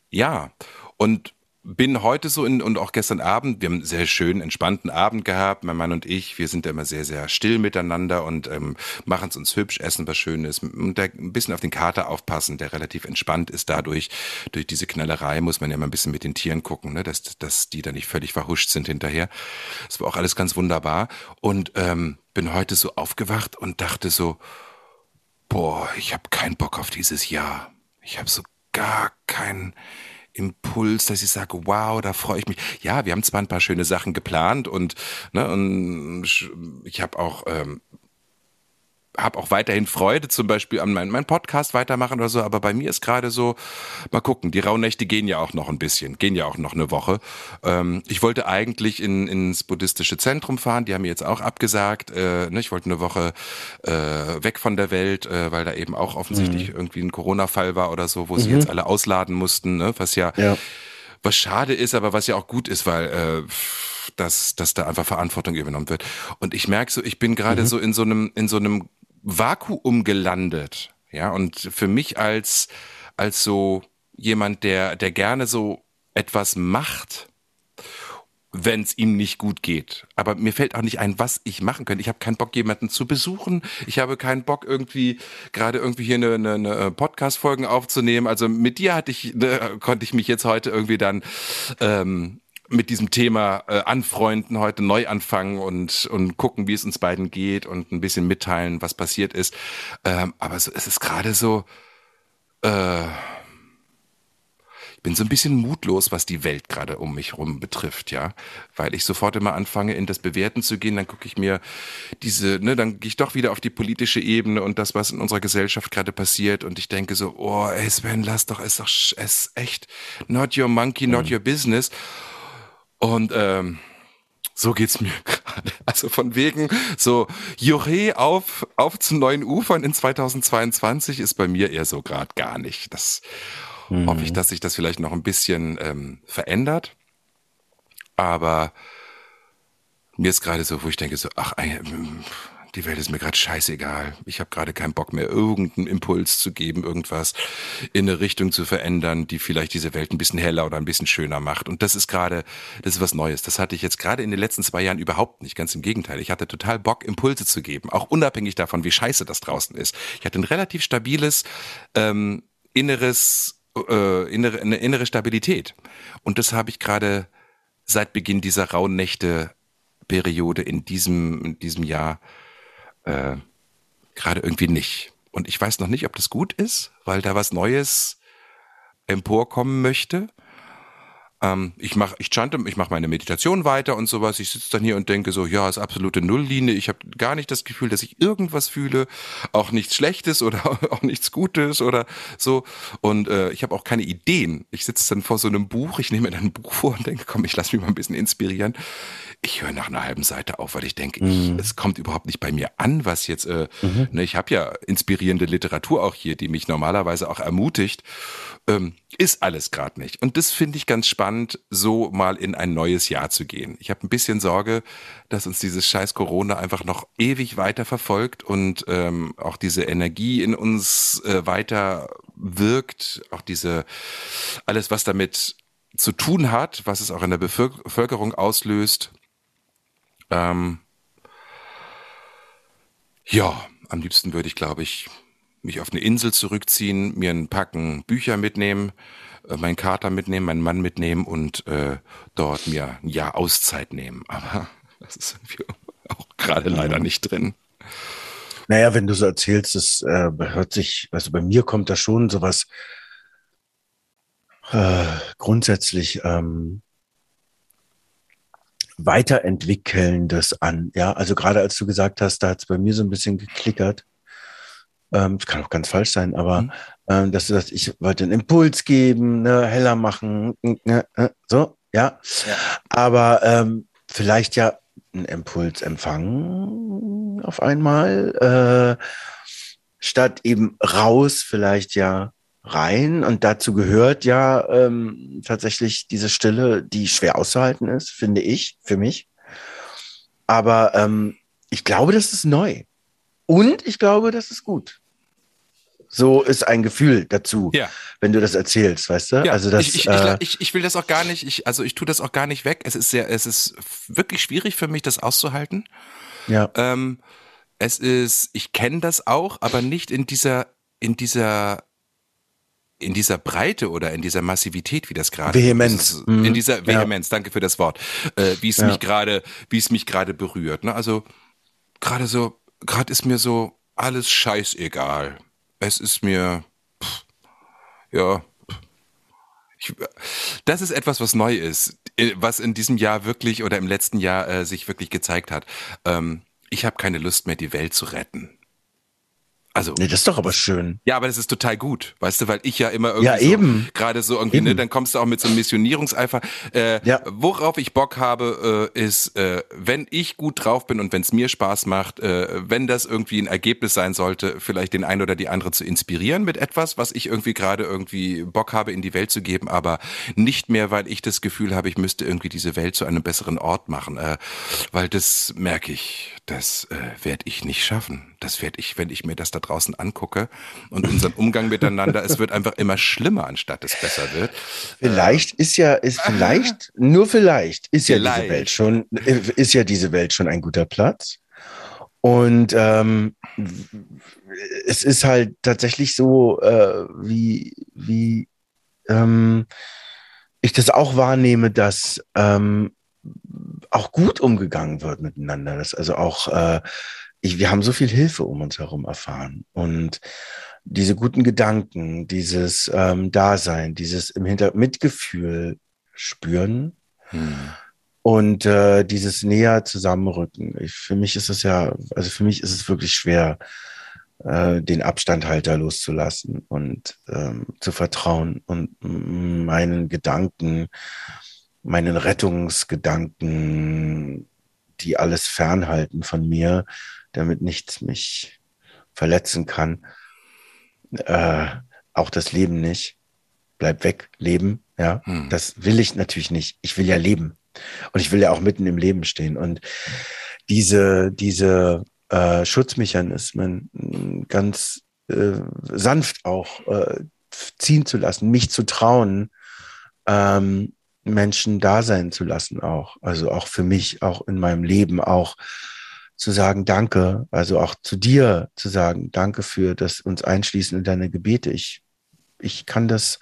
ja, und bin heute so in, und auch gestern Abend, wir haben einen sehr schönen, entspannten Abend gehabt, mein Mann und ich, wir sind da immer sehr, sehr still miteinander und ähm, machen es uns hübsch, essen was Schönes und ein bisschen auf den Kater aufpassen, der relativ entspannt ist dadurch. Durch diese Knallerei muss man ja immer ein bisschen mit den Tieren gucken, ne, dass, dass die da nicht völlig verhuscht sind hinterher. Das war auch alles ganz wunderbar und ähm, bin heute so aufgewacht und dachte so, boah, ich habe keinen Bock auf dieses Jahr ich habe so gar keinen Impuls, dass ich sage, wow, da freue ich mich. Ja, wir haben zwar ein paar schöne Sachen geplant und, ne, und ich habe auch ähm, habe auch weiterhin Freude, zum Beispiel an meinem mein Podcast weitermachen oder so, aber bei mir ist gerade so, mal gucken, die Rauhnächte gehen ja auch noch ein bisschen, gehen ja auch noch eine Woche. Ähm, ich wollte eigentlich in, ins buddhistische Zentrum fahren, die haben mir jetzt auch abgesagt. Äh, ne, ich wollte eine Woche äh, weg von der Welt, äh, weil da eben auch offensichtlich mhm. irgendwie ein Corona-Fall war oder so, wo mhm. sie jetzt alle ausladen mussten, ne, was ja, ja, was schade ist, aber was ja auch gut ist, weil äh, dass, dass da einfach Verantwortung übernommen wird. Und ich merke so, ich bin gerade mhm. so in so einem, in so einem Vakuum gelandet. Ja, und für mich als, als so jemand, der, der gerne so etwas macht, wenn es ihm nicht gut geht. Aber mir fällt auch nicht ein, was ich machen könnte. Ich habe keinen Bock, jemanden zu besuchen. Ich habe keinen Bock, irgendwie gerade irgendwie hier eine, eine, eine Podcast-Folgen aufzunehmen. Also mit dir hatte ich, ne, konnte ich mich jetzt heute irgendwie dann ähm, mit diesem Thema äh, anfreunden, heute neu anfangen und, und gucken, wie es uns beiden geht und ein bisschen mitteilen, was passiert ist. Ähm, aber so, es ist gerade so, äh, ich bin so ein bisschen mutlos, was die Welt gerade um mich rum betrifft, ja. Weil ich sofort immer anfange, in das Bewerten zu gehen, dann gucke ich mir diese, ne, dann gehe ich doch wieder auf die politische Ebene und das, was in unserer Gesellschaft gerade passiert und ich denke so, oh, ey Sven, lass doch, ist doch, ist echt not your monkey, not mhm. your business. Und ähm, so geht's mir gerade. Also von wegen so Juche auf auf zu neuen Ufern in 2022 ist bei mir eher so gerade gar nicht. Das mhm. hoffe ich, dass sich das vielleicht noch ein bisschen ähm, verändert. Aber mir ist gerade so, wo ich denke so, ach, die Welt ist mir gerade scheißegal. Ich habe gerade keinen Bock mehr, irgendeinen Impuls zu geben, irgendwas in eine Richtung zu verändern, die vielleicht diese Welt ein bisschen heller oder ein bisschen schöner macht. Und das ist gerade, das ist was Neues. Das hatte ich jetzt gerade in den letzten zwei Jahren überhaupt nicht. Ganz im Gegenteil. Ich hatte total Bock, Impulse zu geben, auch unabhängig davon, wie scheiße das draußen ist. Ich hatte ein relativ stabiles ähm, inneres, äh, innere, eine innere Stabilität. Und das habe ich gerade seit Beginn dieser rauen Nächte Periode in diesem, in diesem Jahr äh, gerade irgendwie nicht. Und ich weiß noch nicht, ob das gut ist, weil da was Neues emporkommen möchte. Ähm, ich mache, ich chante, ich mache meine Meditation weiter und sowas. Ich sitze dann hier und denke so, ja, ist absolute Nulllinie. Ich habe gar nicht das Gefühl, dass ich irgendwas fühle, auch nichts Schlechtes oder auch nichts Gutes oder so. Und äh, ich habe auch keine Ideen. Ich sitze dann vor so einem Buch, ich nehme mir dann ein Buch vor und denke, komm, ich lasse mich mal ein bisschen inspirieren. Ich höre nach einer halben Seite auf, weil ich denke, mhm. es kommt überhaupt nicht bei mir an, was jetzt. Äh, mhm. ne, ich habe ja inspirierende Literatur auch hier, die mich normalerweise auch ermutigt ähm, ist alles gerade nicht. Und das finde ich ganz spannend, so mal in ein neues Jahr zu gehen. Ich habe ein bisschen Sorge, dass uns dieses scheiß Corona einfach noch ewig weiter verfolgt und ähm, auch diese Energie in uns äh, weiter wirkt, auch diese alles, was damit zu tun hat, was es auch in der Bevölkerung auslöst. Ähm, ja, am liebsten würde ich, glaube ich, mich auf eine Insel zurückziehen, mir ein Packen Bücher mitnehmen, äh, meinen Kater mitnehmen, meinen Mann mitnehmen und äh, dort mir ein Jahr Auszeit nehmen. Aber das ist irgendwie auch gerade leider nicht drin. Naja, wenn du so erzählst, das äh, hört sich, also bei mir kommt da schon sowas äh, grundsätzlich ähm, Weiterentwickelndes an. Ja, also gerade als du gesagt hast, da hat es bei mir so ein bisschen geklickert ähm, das kann auch ganz falsch sein, aber mhm. ähm, dass du sagst, ich wollte einen Impuls geben, ne, heller machen, ne, ne, so, ja. ja. Aber ähm, vielleicht ja einen Impuls empfangen auf einmal, äh, statt eben raus, vielleicht ja rein. Und dazu gehört ja ähm, tatsächlich diese Stille, die schwer auszuhalten ist, finde ich, für mich. Aber ähm, ich glaube, das ist neu. Und ich glaube, das ist gut. So ist ein Gefühl dazu, ja. wenn du das erzählst, weißt du? Ja, also das, ich, ich, äh, ich, ich, will das auch gar nicht, ich, also ich tue das auch gar nicht weg. Es ist sehr, es ist wirklich schwierig für mich, das auszuhalten. Ja. Ähm, es ist, ich kenne das auch, aber nicht in dieser, in dieser in dieser Breite oder in dieser Massivität, wie das gerade Vehemenz. Ist, in mhm. dieser Vehemenz, ja. danke für das Wort, äh, wie es ja. mich gerade, wie es mich gerade berührt. Ne? Also gerade so, gerade ist mir so alles scheißegal. Es ist mir, pff, ja, ich, das ist etwas, was neu ist, äh, was in diesem Jahr wirklich oder im letzten Jahr äh, sich wirklich gezeigt hat. Ähm, ich habe keine Lust mehr, die Welt zu retten. Also, nee, das ist doch aber schön. Ja, aber das ist total gut, weißt du, weil ich ja immer irgendwie ja, eben. so, gerade so irgendwie, ne, eben. ne, dann kommst du auch mit so einem Missionierungseifer. Äh, ja. Worauf ich Bock habe, äh, ist, äh, wenn ich gut drauf bin und wenn es mir Spaß macht, äh, wenn das irgendwie ein Ergebnis sein sollte, vielleicht den einen oder die andere zu inspirieren mit etwas, was ich irgendwie gerade irgendwie Bock habe, in die Welt zu geben, aber nicht mehr, weil ich das Gefühl habe, ich müsste irgendwie diese Welt zu einem besseren Ort machen, äh, weil das merke ich, das äh, werde ich nicht schaffen. Das werde ich, wenn ich mir das da draußen angucke und unseren Umgang miteinander, es wird einfach immer schlimmer, anstatt es besser wird. Vielleicht äh, ist ja, ist vielleicht, nur vielleicht, ist vielleicht. ja diese Welt schon, ist ja diese Welt schon ein guter Platz. Und ähm, es ist halt tatsächlich so, äh, wie, wie ähm, ich das auch wahrnehme, dass ähm, auch gut umgegangen wird miteinander. Dass also auch äh, ich, wir haben so viel Hilfe um uns herum erfahren. Und diese guten Gedanken, dieses ähm, Dasein, dieses im Hinter Mitgefühl spüren hm. und äh, dieses näher zusammenrücken. Ich, für mich ist es ja, also für mich ist es wirklich schwer, äh, den Abstandhalter loszulassen und ähm, zu vertrauen und meinen Gedanken, meinen Rettungsgedanken, die alles fernhalten von mir, damit nichts mich verletzen kann. Äh, auch das Leben nicht. Bleib weg, leben. Ja, hm. das will ich natürlich nicht. Ich will ja leben. Und ich will ja auch mitten im Leben stehen. Und diese, diese äh, Schutzmechanismen ganz äh, sanft auch äh, ziehen zu lassen, mich zu trauen, ähm, Menschen da sein zu lassen auch. Also auch für mich, auch in meinem Leben, auch zu sagen Danke, also auch zu dir zu sagen Danke für das uns einschließen in deine Gebete. Ich, ich kann das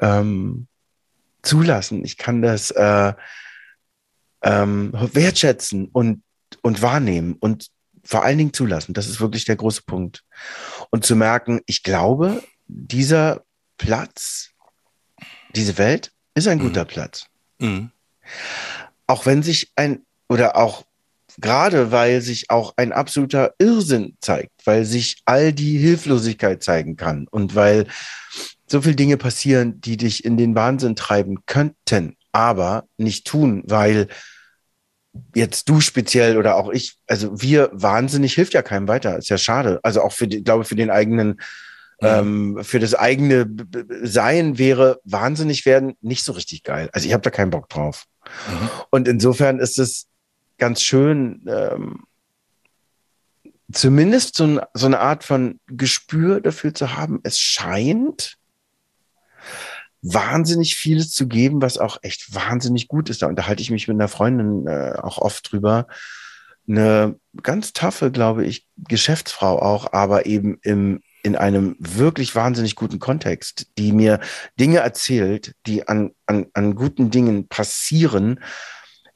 ähm, zulassen, ich kann das äh, ähm, wertschätzen und, und wahrnehmen und vor allen Dingen zulassen. Das ist wirklich der große Punkt. Und zu merken, ich glaube, dieser Platz, diese Welt ist ein guter mhm. Platz. Mhm. Auch wenn sich ein, oder auch gerade weil sich auch ein absoluter Irrsinn zeigt, weil sich all die Hilflosigkeit zeigen kann und weil so viele Dinge passieren, die dich in den Wahnsinn treiben könnten, aber nicht tun, weil jetzt du speziell oder auch ich, also wir wahnsinnig hilft ja keinem weiter, ist ja schade. Also auch für, die, glaube für den eigenen, ja. ähm, für das eigene Sein wäre wahnsinnig werden nicht so richtig geil. Also ich habe da keinen Bock drauf. Mhm. Und insofern ist es ganz schön, ähm, zumindest so, so eine Art von Gespür dafür zu haben. Es scheint wahnsinnig vieles zu geben, was auch echt wahnsinnig gut ist. Da unterhalte ich mich mit einer Freundin äh, auch oft drüber. Eine ganz taffe, glaube ich, Geschäftsfrau auch, aber eben im, in einem wirklich wahnsinnig guten Kontext, die mir Dinge erzählt, die an, an, an guten Dingen passieren,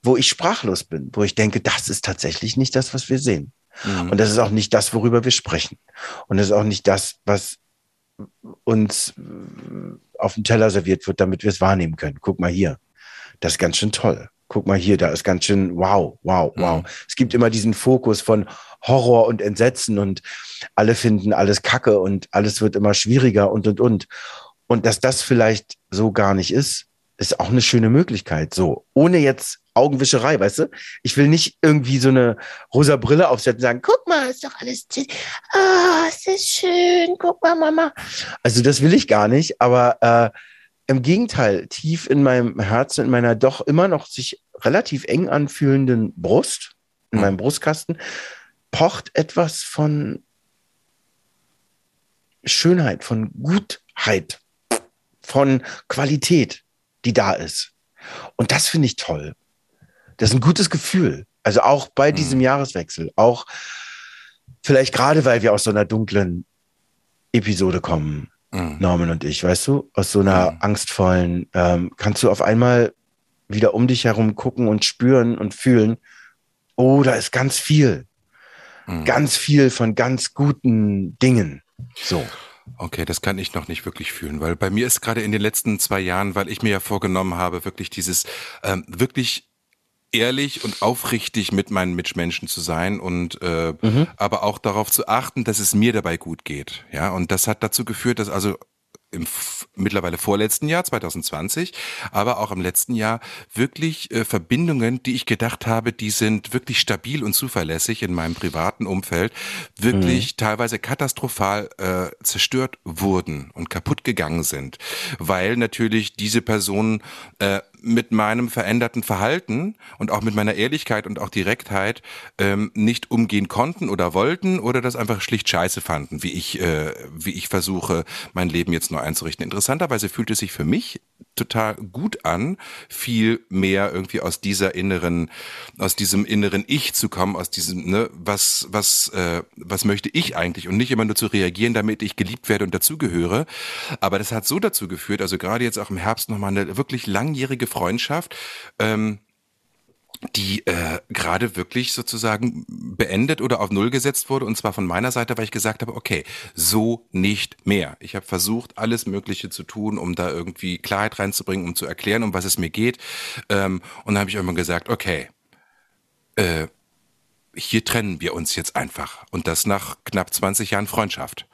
wo ich sprachlos bin, wo ich denke, das ist tatsächlich nicht das, was wir sehen. Mhm. Und das ist auch nicht das, worüber wir sprechen. Und das ist auch nicht das, was uns auf dem Teller serviert wird, damit wir es wahrnehmen können. Guck mal hier. Das ist ganz schön toll. guck mal hier, da ist ganz schön, wow, wow, wow. Mhm. Es gibt immer diesen Fokus von Horror und Entsetzen und alle finden alles Kacke und alles wird immer schwieriger und, und, und. Und dass das vielleicht so gar nicht ist, ist auch eine schöne Möglichkeit. So, ohne jetzt Augenwischerei, weißt du? Ich will nicht irgendwie so eine rosa Brille aufsetzen und sagen, guck mal, ist doch alles, ah, oh, ist schön, guck mal, Mama. Also das will ich gar nicht, aber äh, im Gegenteil, tief in meinem Herzen, in meiner doch immer noch sich relativ eng anfühlenden Brust, in meinem Brustkasten, pocht etwas von Schönheit, von Gutheit, von Qualität, die da ist. Und das finde ich toll. Das ist ein gutes Gefühl. Also auch bei mhm. diesem Jahreswechsel, auch vielleicht gerade, weil wir aus so einer dunklen Episode kommen, mhm. Norman und ich, weißt du, aus so einer mhm. angstvollen, ähm, kannst du auf einmal wieder um dich herum gucken und spüren und fühlen, oh, da ist ganz viel. Mhm. Ganz viel von ganz guten Dingen. So. Okay, das kann ich noch nicht wirklich fühlen, weil bei mir ist gerade in den letzten zwei Jahren, weil ich mir ja vorgenommen habe, wirklich dieses ähm, wirklich ehrlich und aufrichtig mit meinen Mitmenschen zu sein und äh, mhm. aber auch darauf zu achten, dass es mir dabei gut geht. Ja, und das hat dazu geführt, dass also im mittlerweile vorletzten Jahr 2020, aber auch im letzten Jahr wirklich äh, Verbindungen, die ich gedacht habe, die sind wirklich stabil und zuverlässig in meinem privaten Umfeld, wirklich mhm. teilweise katastrophal äh, zerstört wurden und kaputt gegangen sind, weil natürlich diese Personen äh, mit meinem veränderten Verhalten und auch mit meiner Ehrlichkeit und auch Direktheit ähm, nicht umgehen konnten oder wollten oder das einfach schlicht scheiße fanden, wie ich, äh, wie ich versuche, mein Leben jetzt neu einzurichten. Interessanterweise fühlt es sich für mich total gut an, viel mehr irgendwie aus dieser inneren, aus diesem inneren Ich zu kommen, aus diesem, ne, was, was, äh, was möchte ich eigentlich und nicht immer nur zu reagieren, damit ich geliebt werde und dazugehöre. Aber das hat so dazu geführt, also gerade jetzt auch im Herbst nochmal eine wirklich langjährige Freundschaft, ähm, die äh, gerade wirklich sozusagen beendet oder auf Null gesetzt wurde. Und zwar von meiner Seite, weil ich gesagt habe, okay, so nicht mehr. Ich habe versucht, alles Mögliche zu tun, um da irgendwie Klarheit reinzubringen, um zu erklären, um was es mir geht. Ähm, und dann habe ich irgendwann gesagt, okay, äh, hier trennen wir uns jetzt einfach. Und das nach knapp 20 Jahren Freundschaft.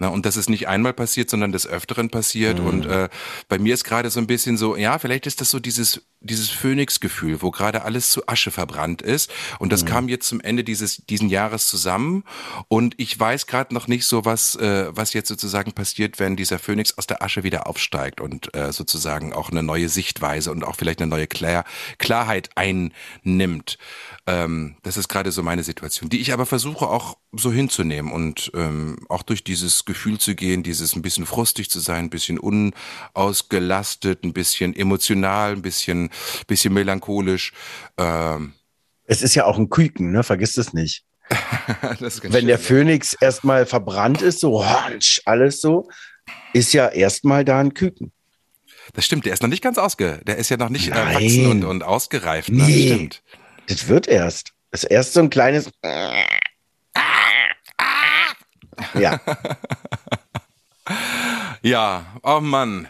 Na, und das ist nicht einmal passiert, sondern des Öfteren passiert. Mhm. Und äh, bei mir ist gerade so ein bisschen so, ja, vielleicht ist das so dieses dieses Phönix-Gefühl, wo gerade alles zu Asche verbrannt ist. Und das mhm. kam jetzt zum Ende dieses diesen Jahres zusammen. Und ich weiß gerade noch nicht so, was äh, was jetzt sozusagen passiert, wenn dieser Phönix aus der Asche wieder aufsteigt und äh, sozusagen auch eine neue Sichtweise und auch vielleicht eine neue Klar Klarheit einnimmt. Ähm, das ist gerade so meine Situation, die ich aber versuche auch so hinzunehmen und ähm, auch durch dieses Gefühl zu gehen, dieses ein bisschen frustig zu sein, ein bisschen unausgelastet, ein bisschen emotional, ein bisschen, bisschen melancholisch. Ähm. Es ist ja auch ein Küken, ne? Vergiss es nicht. Wenn der Phönix erstmal verbrannt ist, so alles so, ist ja erstmal da ein Küken. Das stimmt, der ist noch nicht ganz ausge, der ist ja noch nicht erwachsen und, und ausgereift. Ne? Nee, das stimmt. Das wird erst. Das ist erst so ein kleines. Ja. ja, oh Mann.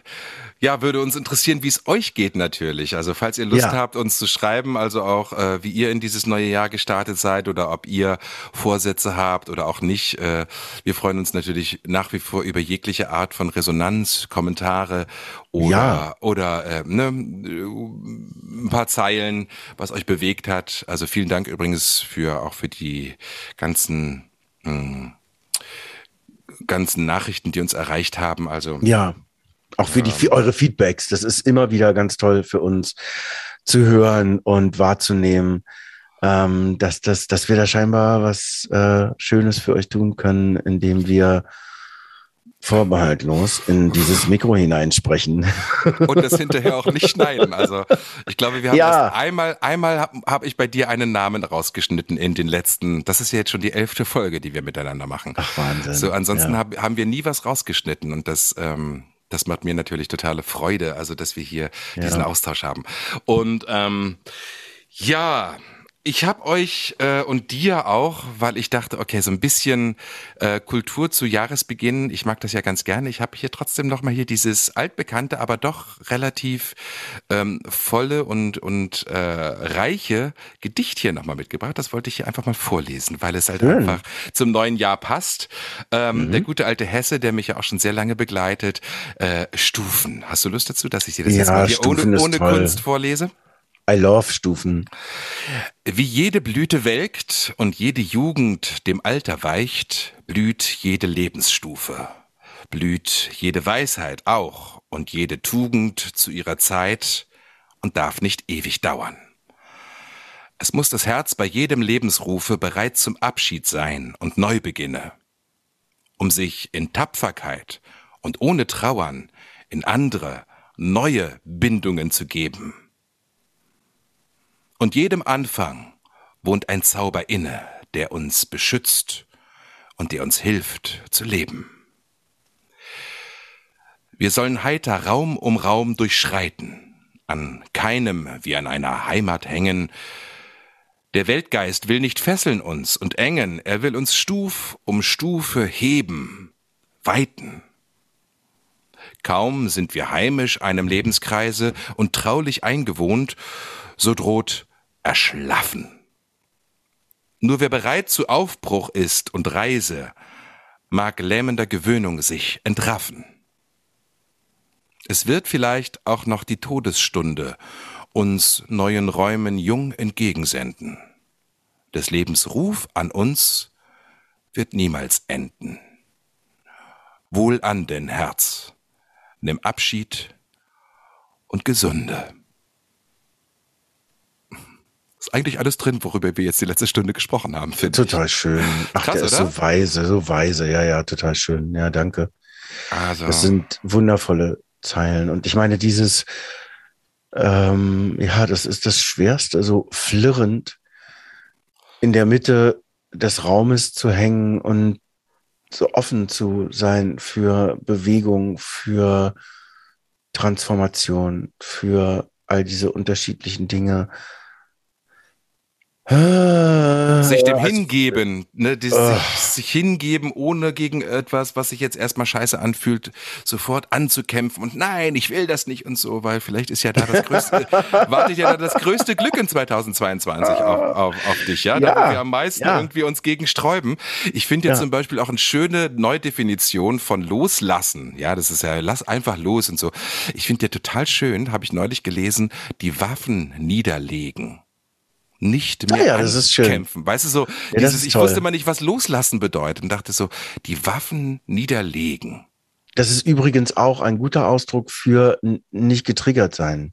Ja, würde uns interessieren, wie es euch geht natürlich. Also falls ihr Lust ja. habt, uns zu schreiben, also auch äh, wie ihr in dieses neue Jahr gestartet seid oder ob ihr Vorsätze habt oder auch nicht. Äh, wir freuen uns natürlich nach wie vor über jegliche Art von Resonanz, Kommentare oder ja. oder äh, ne, ein paar Zeilen, was euch bewegt hat. Also vielen Dank übrigens für auch für die ganzen mh, hm, ganzen Nachrichten, die uns erreicht haben. Also ja, auch für die für eure Feedbacks. Das ist immer wieder ganz toll für uns zu hören und wahrzunehmen, ähm, dass, dass, dass wir da scheinbar was äh, Schönes für euch tun können, indem wir vorbehaltlos in dieses Mikro hineinsprechen. Und das hinterher auch nicht schneiden. Also ich glaube, wir haben ja. einmal, einmal habe hab ich bei dir einen Namen rausgeschnitten in den letzten, das ist ja jetzt schon die elfte Folge, die wir miteinander machen. Ach Wahnsinn. So, ansonsten ja. hab, haben wir nie was rausgeschnitten und das, ähm, das macht mir natürlich totale Freude, also dass wir hier ja. diesen Austausch haben. Und ähm, ja, ich habe euch äh, und dir auch, weil ich dachte, okay, so ein bisschen äh, Kultur zu Jahresbeginn, ich mag das ja ganz gerne. Ich habe hier trotzdem noch mal hier dieses altbekannte, aber doch relativ ähm, volle und und äh, reiche Gedicht hier noch mal mitgebracht. Das wollte ich hier einfach mal vorlesen, weil es halt Schön. einfach zum neuen Jahr passt. Ähm, Mhm. Der gute alte Hesse, der mich ja auch schon sehr lange begleitet. Äh, Stufen. Hast du Lust dazu, dass ich dir das Ja, jetzt mal hier Stufen ohne, ohne. Kunst vorlese? I love Stufen. Wie jede Blüte welkt und jede Jugend dem Alter weicht, blüht jede Lebensstufe. Blüht jede Weisheit auch und jede Tugend zu ihrer Zeit und darf nicht ewig dauern. Es muss das Herz bei jedem Lebensrufe bereit zum Abschied sein und Neubeginne, um sich in Tapferkeit und ohne Trauern in andere, neue Bindungen zu geben. Und jedem Anfang wohnt ein Zauber inne, der uns beschützt und der uns hilft zu leben. Wir sollen heiter Raum um Raum durchschreiten, an keinem wie an einer Heimat hängen. Der Weltgeist will nicht fesseln uns und engen, er will uns Stuf um Stufe heben, weiten. Kaum sind wir heimisch einem Lebenskreise und traulich eingewohnt, so droht Erschlaffen. Nur wer bereit zu Aufbruch ist und Reise, mag lähmender Gewöhnung sich entraffen. Es wird vielleicht auch noch die Todesstunde uns neuen Räumen jung entgegensenden. Des Lebens Ruf an uns wird niemals enden. Wohl an denn, Herz, nimm Abschied und Gesunde. Ist eigentlich alles drin, worüber wir jetzt die letzte Stunde gesprochen haben, finde ich. Total schön. Ach, Krass, der ist oder? so weise, so weise. Ja, ja, total schön. Ja, danke. Also, Das sind wundervolle Zeilen. Und ich meine, dieses, ähm, ja, das ist das Schwerste, so flirrend in der Mitte des Raumes zu hängen und so offen zu sein für Bewegung, für Transformation, für all diese unterschiedlichen Dinge. Sich dem Also, hingeben, ne, das, Ugh. sich, sich hingeben, ohne gegen etwas, was sich jetzt erstmal scheiße anfühlt, sofort anzukämpfen und nein, ich will das nicht und so, weil vielleicht ist ja da das größte, wartet ja da das größte Glück in 2022 auf, auf, auf dich, ja, da Ja, wo wir am meisten ja. irgendwie uns gegen sträuben. Ich finde jetzt Ja. zum Beispiel auch eine schöne Neudefinition von loslassen, ja, das ist ja, lass einfach los und so. Ich finde ja total schön, habe ich neulich gelesen, die Waffen niederlegen. Nicht mehr Ah ja, ankämpfen. Weißt du so, das dieses, ich wusste mal nicht, was loslassen bedeutet und dachte so, die Waffen niederlegen. Das ist übrigens auch ein guter Ausdruck für nicht getriggert sein.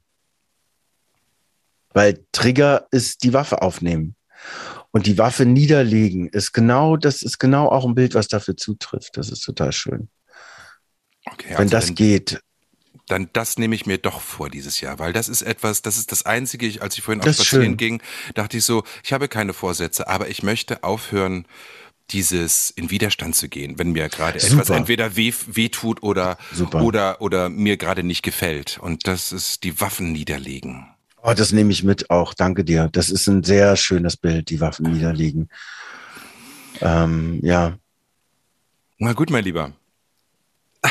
Weil Trigger ist die Waffe aufnehmen. Und die Waffe niederlegen ist genau, das ist genau auch ein Bild, was dafür zutrifft. Das ist total schön. Okay, Wenn also das dann, geht. Dann das nehme ich mir doch vor dieses Jahr, weil das ist etwas, das ist das Einzige, ich, als ich vorhin Das auf Spazieren schön. ging, dachte ich so, ich habe keine Vorsätze, aber ich möchte aufhören, dieses in Widerstand zu gehen, wenn mir gerade etwas entweder weh, weh tut oder, Super. oder, oder mir gerade nicht gefällt. Und das ist die Waffen niederlegen. Oh, das nehme ich mit auch. Danke dir. Das ist ein sehr schönes Bild, die Waffen niederlegen. Ähm, ja. Na gut, mein Lieber.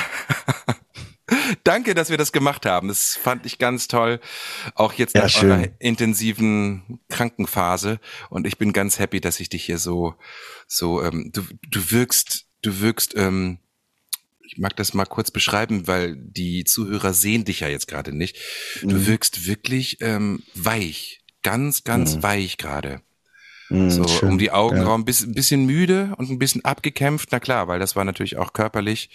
Danke, dass wir das gemacht haben. Das fand ich ganz toll. Auch jetzt Ja, nach schön. eurer intensiven Krankenphase. Und ich bin ganz happy, dass ich dich hier so, so, ähm, du, du wirkst, du wirkst, ähm, ich mag das mal kurz beschreiben, weil die Zuhörer sehen dich ja jetzt gerade nicht. Du Mhm. wirkst wirklich ähm, weich, ganz, ganz Mhm. weich gerade. Mm, So schön. um die Ja. Augenbrauen, bis, ein bisschen müde und ein bisschen abgekämpft. Na klar, weil das war natürlich auch körperlich,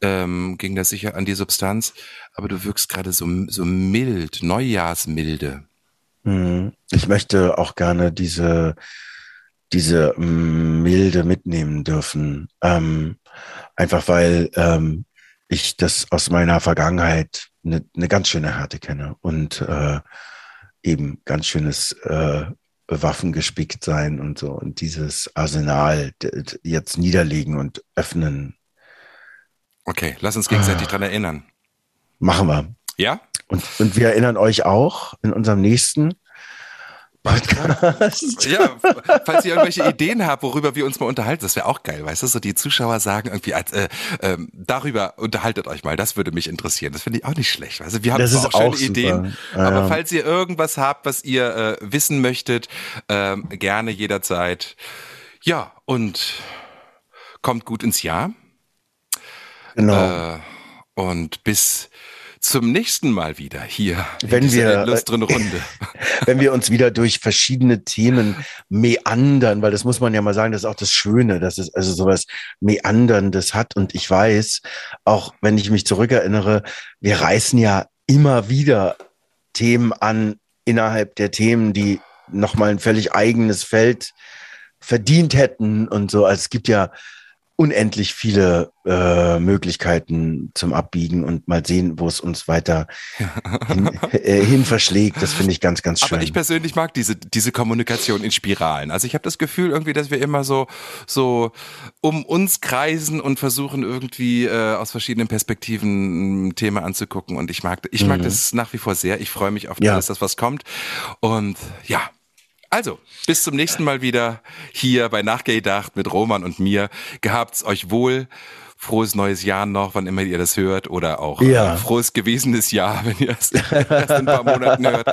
ähm, ging das sicher an die Substanz. Aber du wirkst gerade so, so mild, Neujahrsmilde. Mhm. Ich möchte auch gerne diese, diese Milde mitnehmen dürfen. Ähm, einfach weil ähm, ich das aus meiner Vergangenheit eine, eine ganz schöne Härte kenne und äh, eben ganz schönes äh, Waffen gespickt sein und so und dieses Arsenal jetzt niederlegen und öffnen. Okay, lass uns gegenseitig Ah. dran erinnern. Machen wir. Ja? Und, und wir erinnern euch auch in unserem nächsten Podcast. Ja, falls ihr irgendwelche Ideen habt, worüber wir uns mal unterhalten, das wäre auch geil, weißt du? So die Zuschauer sagen irgendwie, äh, äh, darüber unterhaltet euch mal, das würde mich interessieren. Das finde ich auch nicht schlecht. Also wir haben Das ist auch schöne auch. Ideen, Ja, aber ja. falls ihr irgendwas habt, was ihr äh, wissen möchtet, ähm, gerne jederzeit. Ja, und kommt gut ins Jahr. Genau. Äh, und bis zum nächsten Mal wieder hier Wenn in wir, äh, illustren Runde. Wenn wir uns wieder durch verschiedene Themen meandern, weil das muss man ja mal sagen, das ist auch das Schöne, dass es also sowas Meanderndes hat. Und ich weiß, auch wenn ich mich zurückerinnere, wir reißen ja immer wieder Themen an innerhalb der Themen, die nochmal ein völlig eigenes Feld verdient hätten und so. Also es gibt ja unendlich viele äh, Möglichkeiten zum Abbiegen und mal sehen, wo es uns weiter hin, äh, hin verschlägt. Das finde ich ganz, ganz schön. Aber ich persönlich mag diese, diese Kommunikation in Spiralen. Also ich habe das Gefühl irgendwie, dass wir immer so, so um uns kreisen und versuchen irgendwie äh, aus verschiedenen Perspektiven ein Thema anzugucken. Und ich mag, ich mag das nach wie vor sehr. Ich freue mich auf Mhm. Ja. alles, das was kommt. Und ja. Also, bis zum nächsten Mal wieder hier bei Nachgedacht mit Roman und mir. Gehabt's euch wohl. Frohes neues Jahr noch, wann immer ihr das hört. Oder auch Ja. äh, frohes gewesenes Jahr, wenn ihr es erst in ein paar Monaten hört.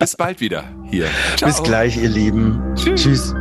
Bis bald wieder hier. Ciao. Bis gleich, ihr Lieben. Tschüss. Tschüss.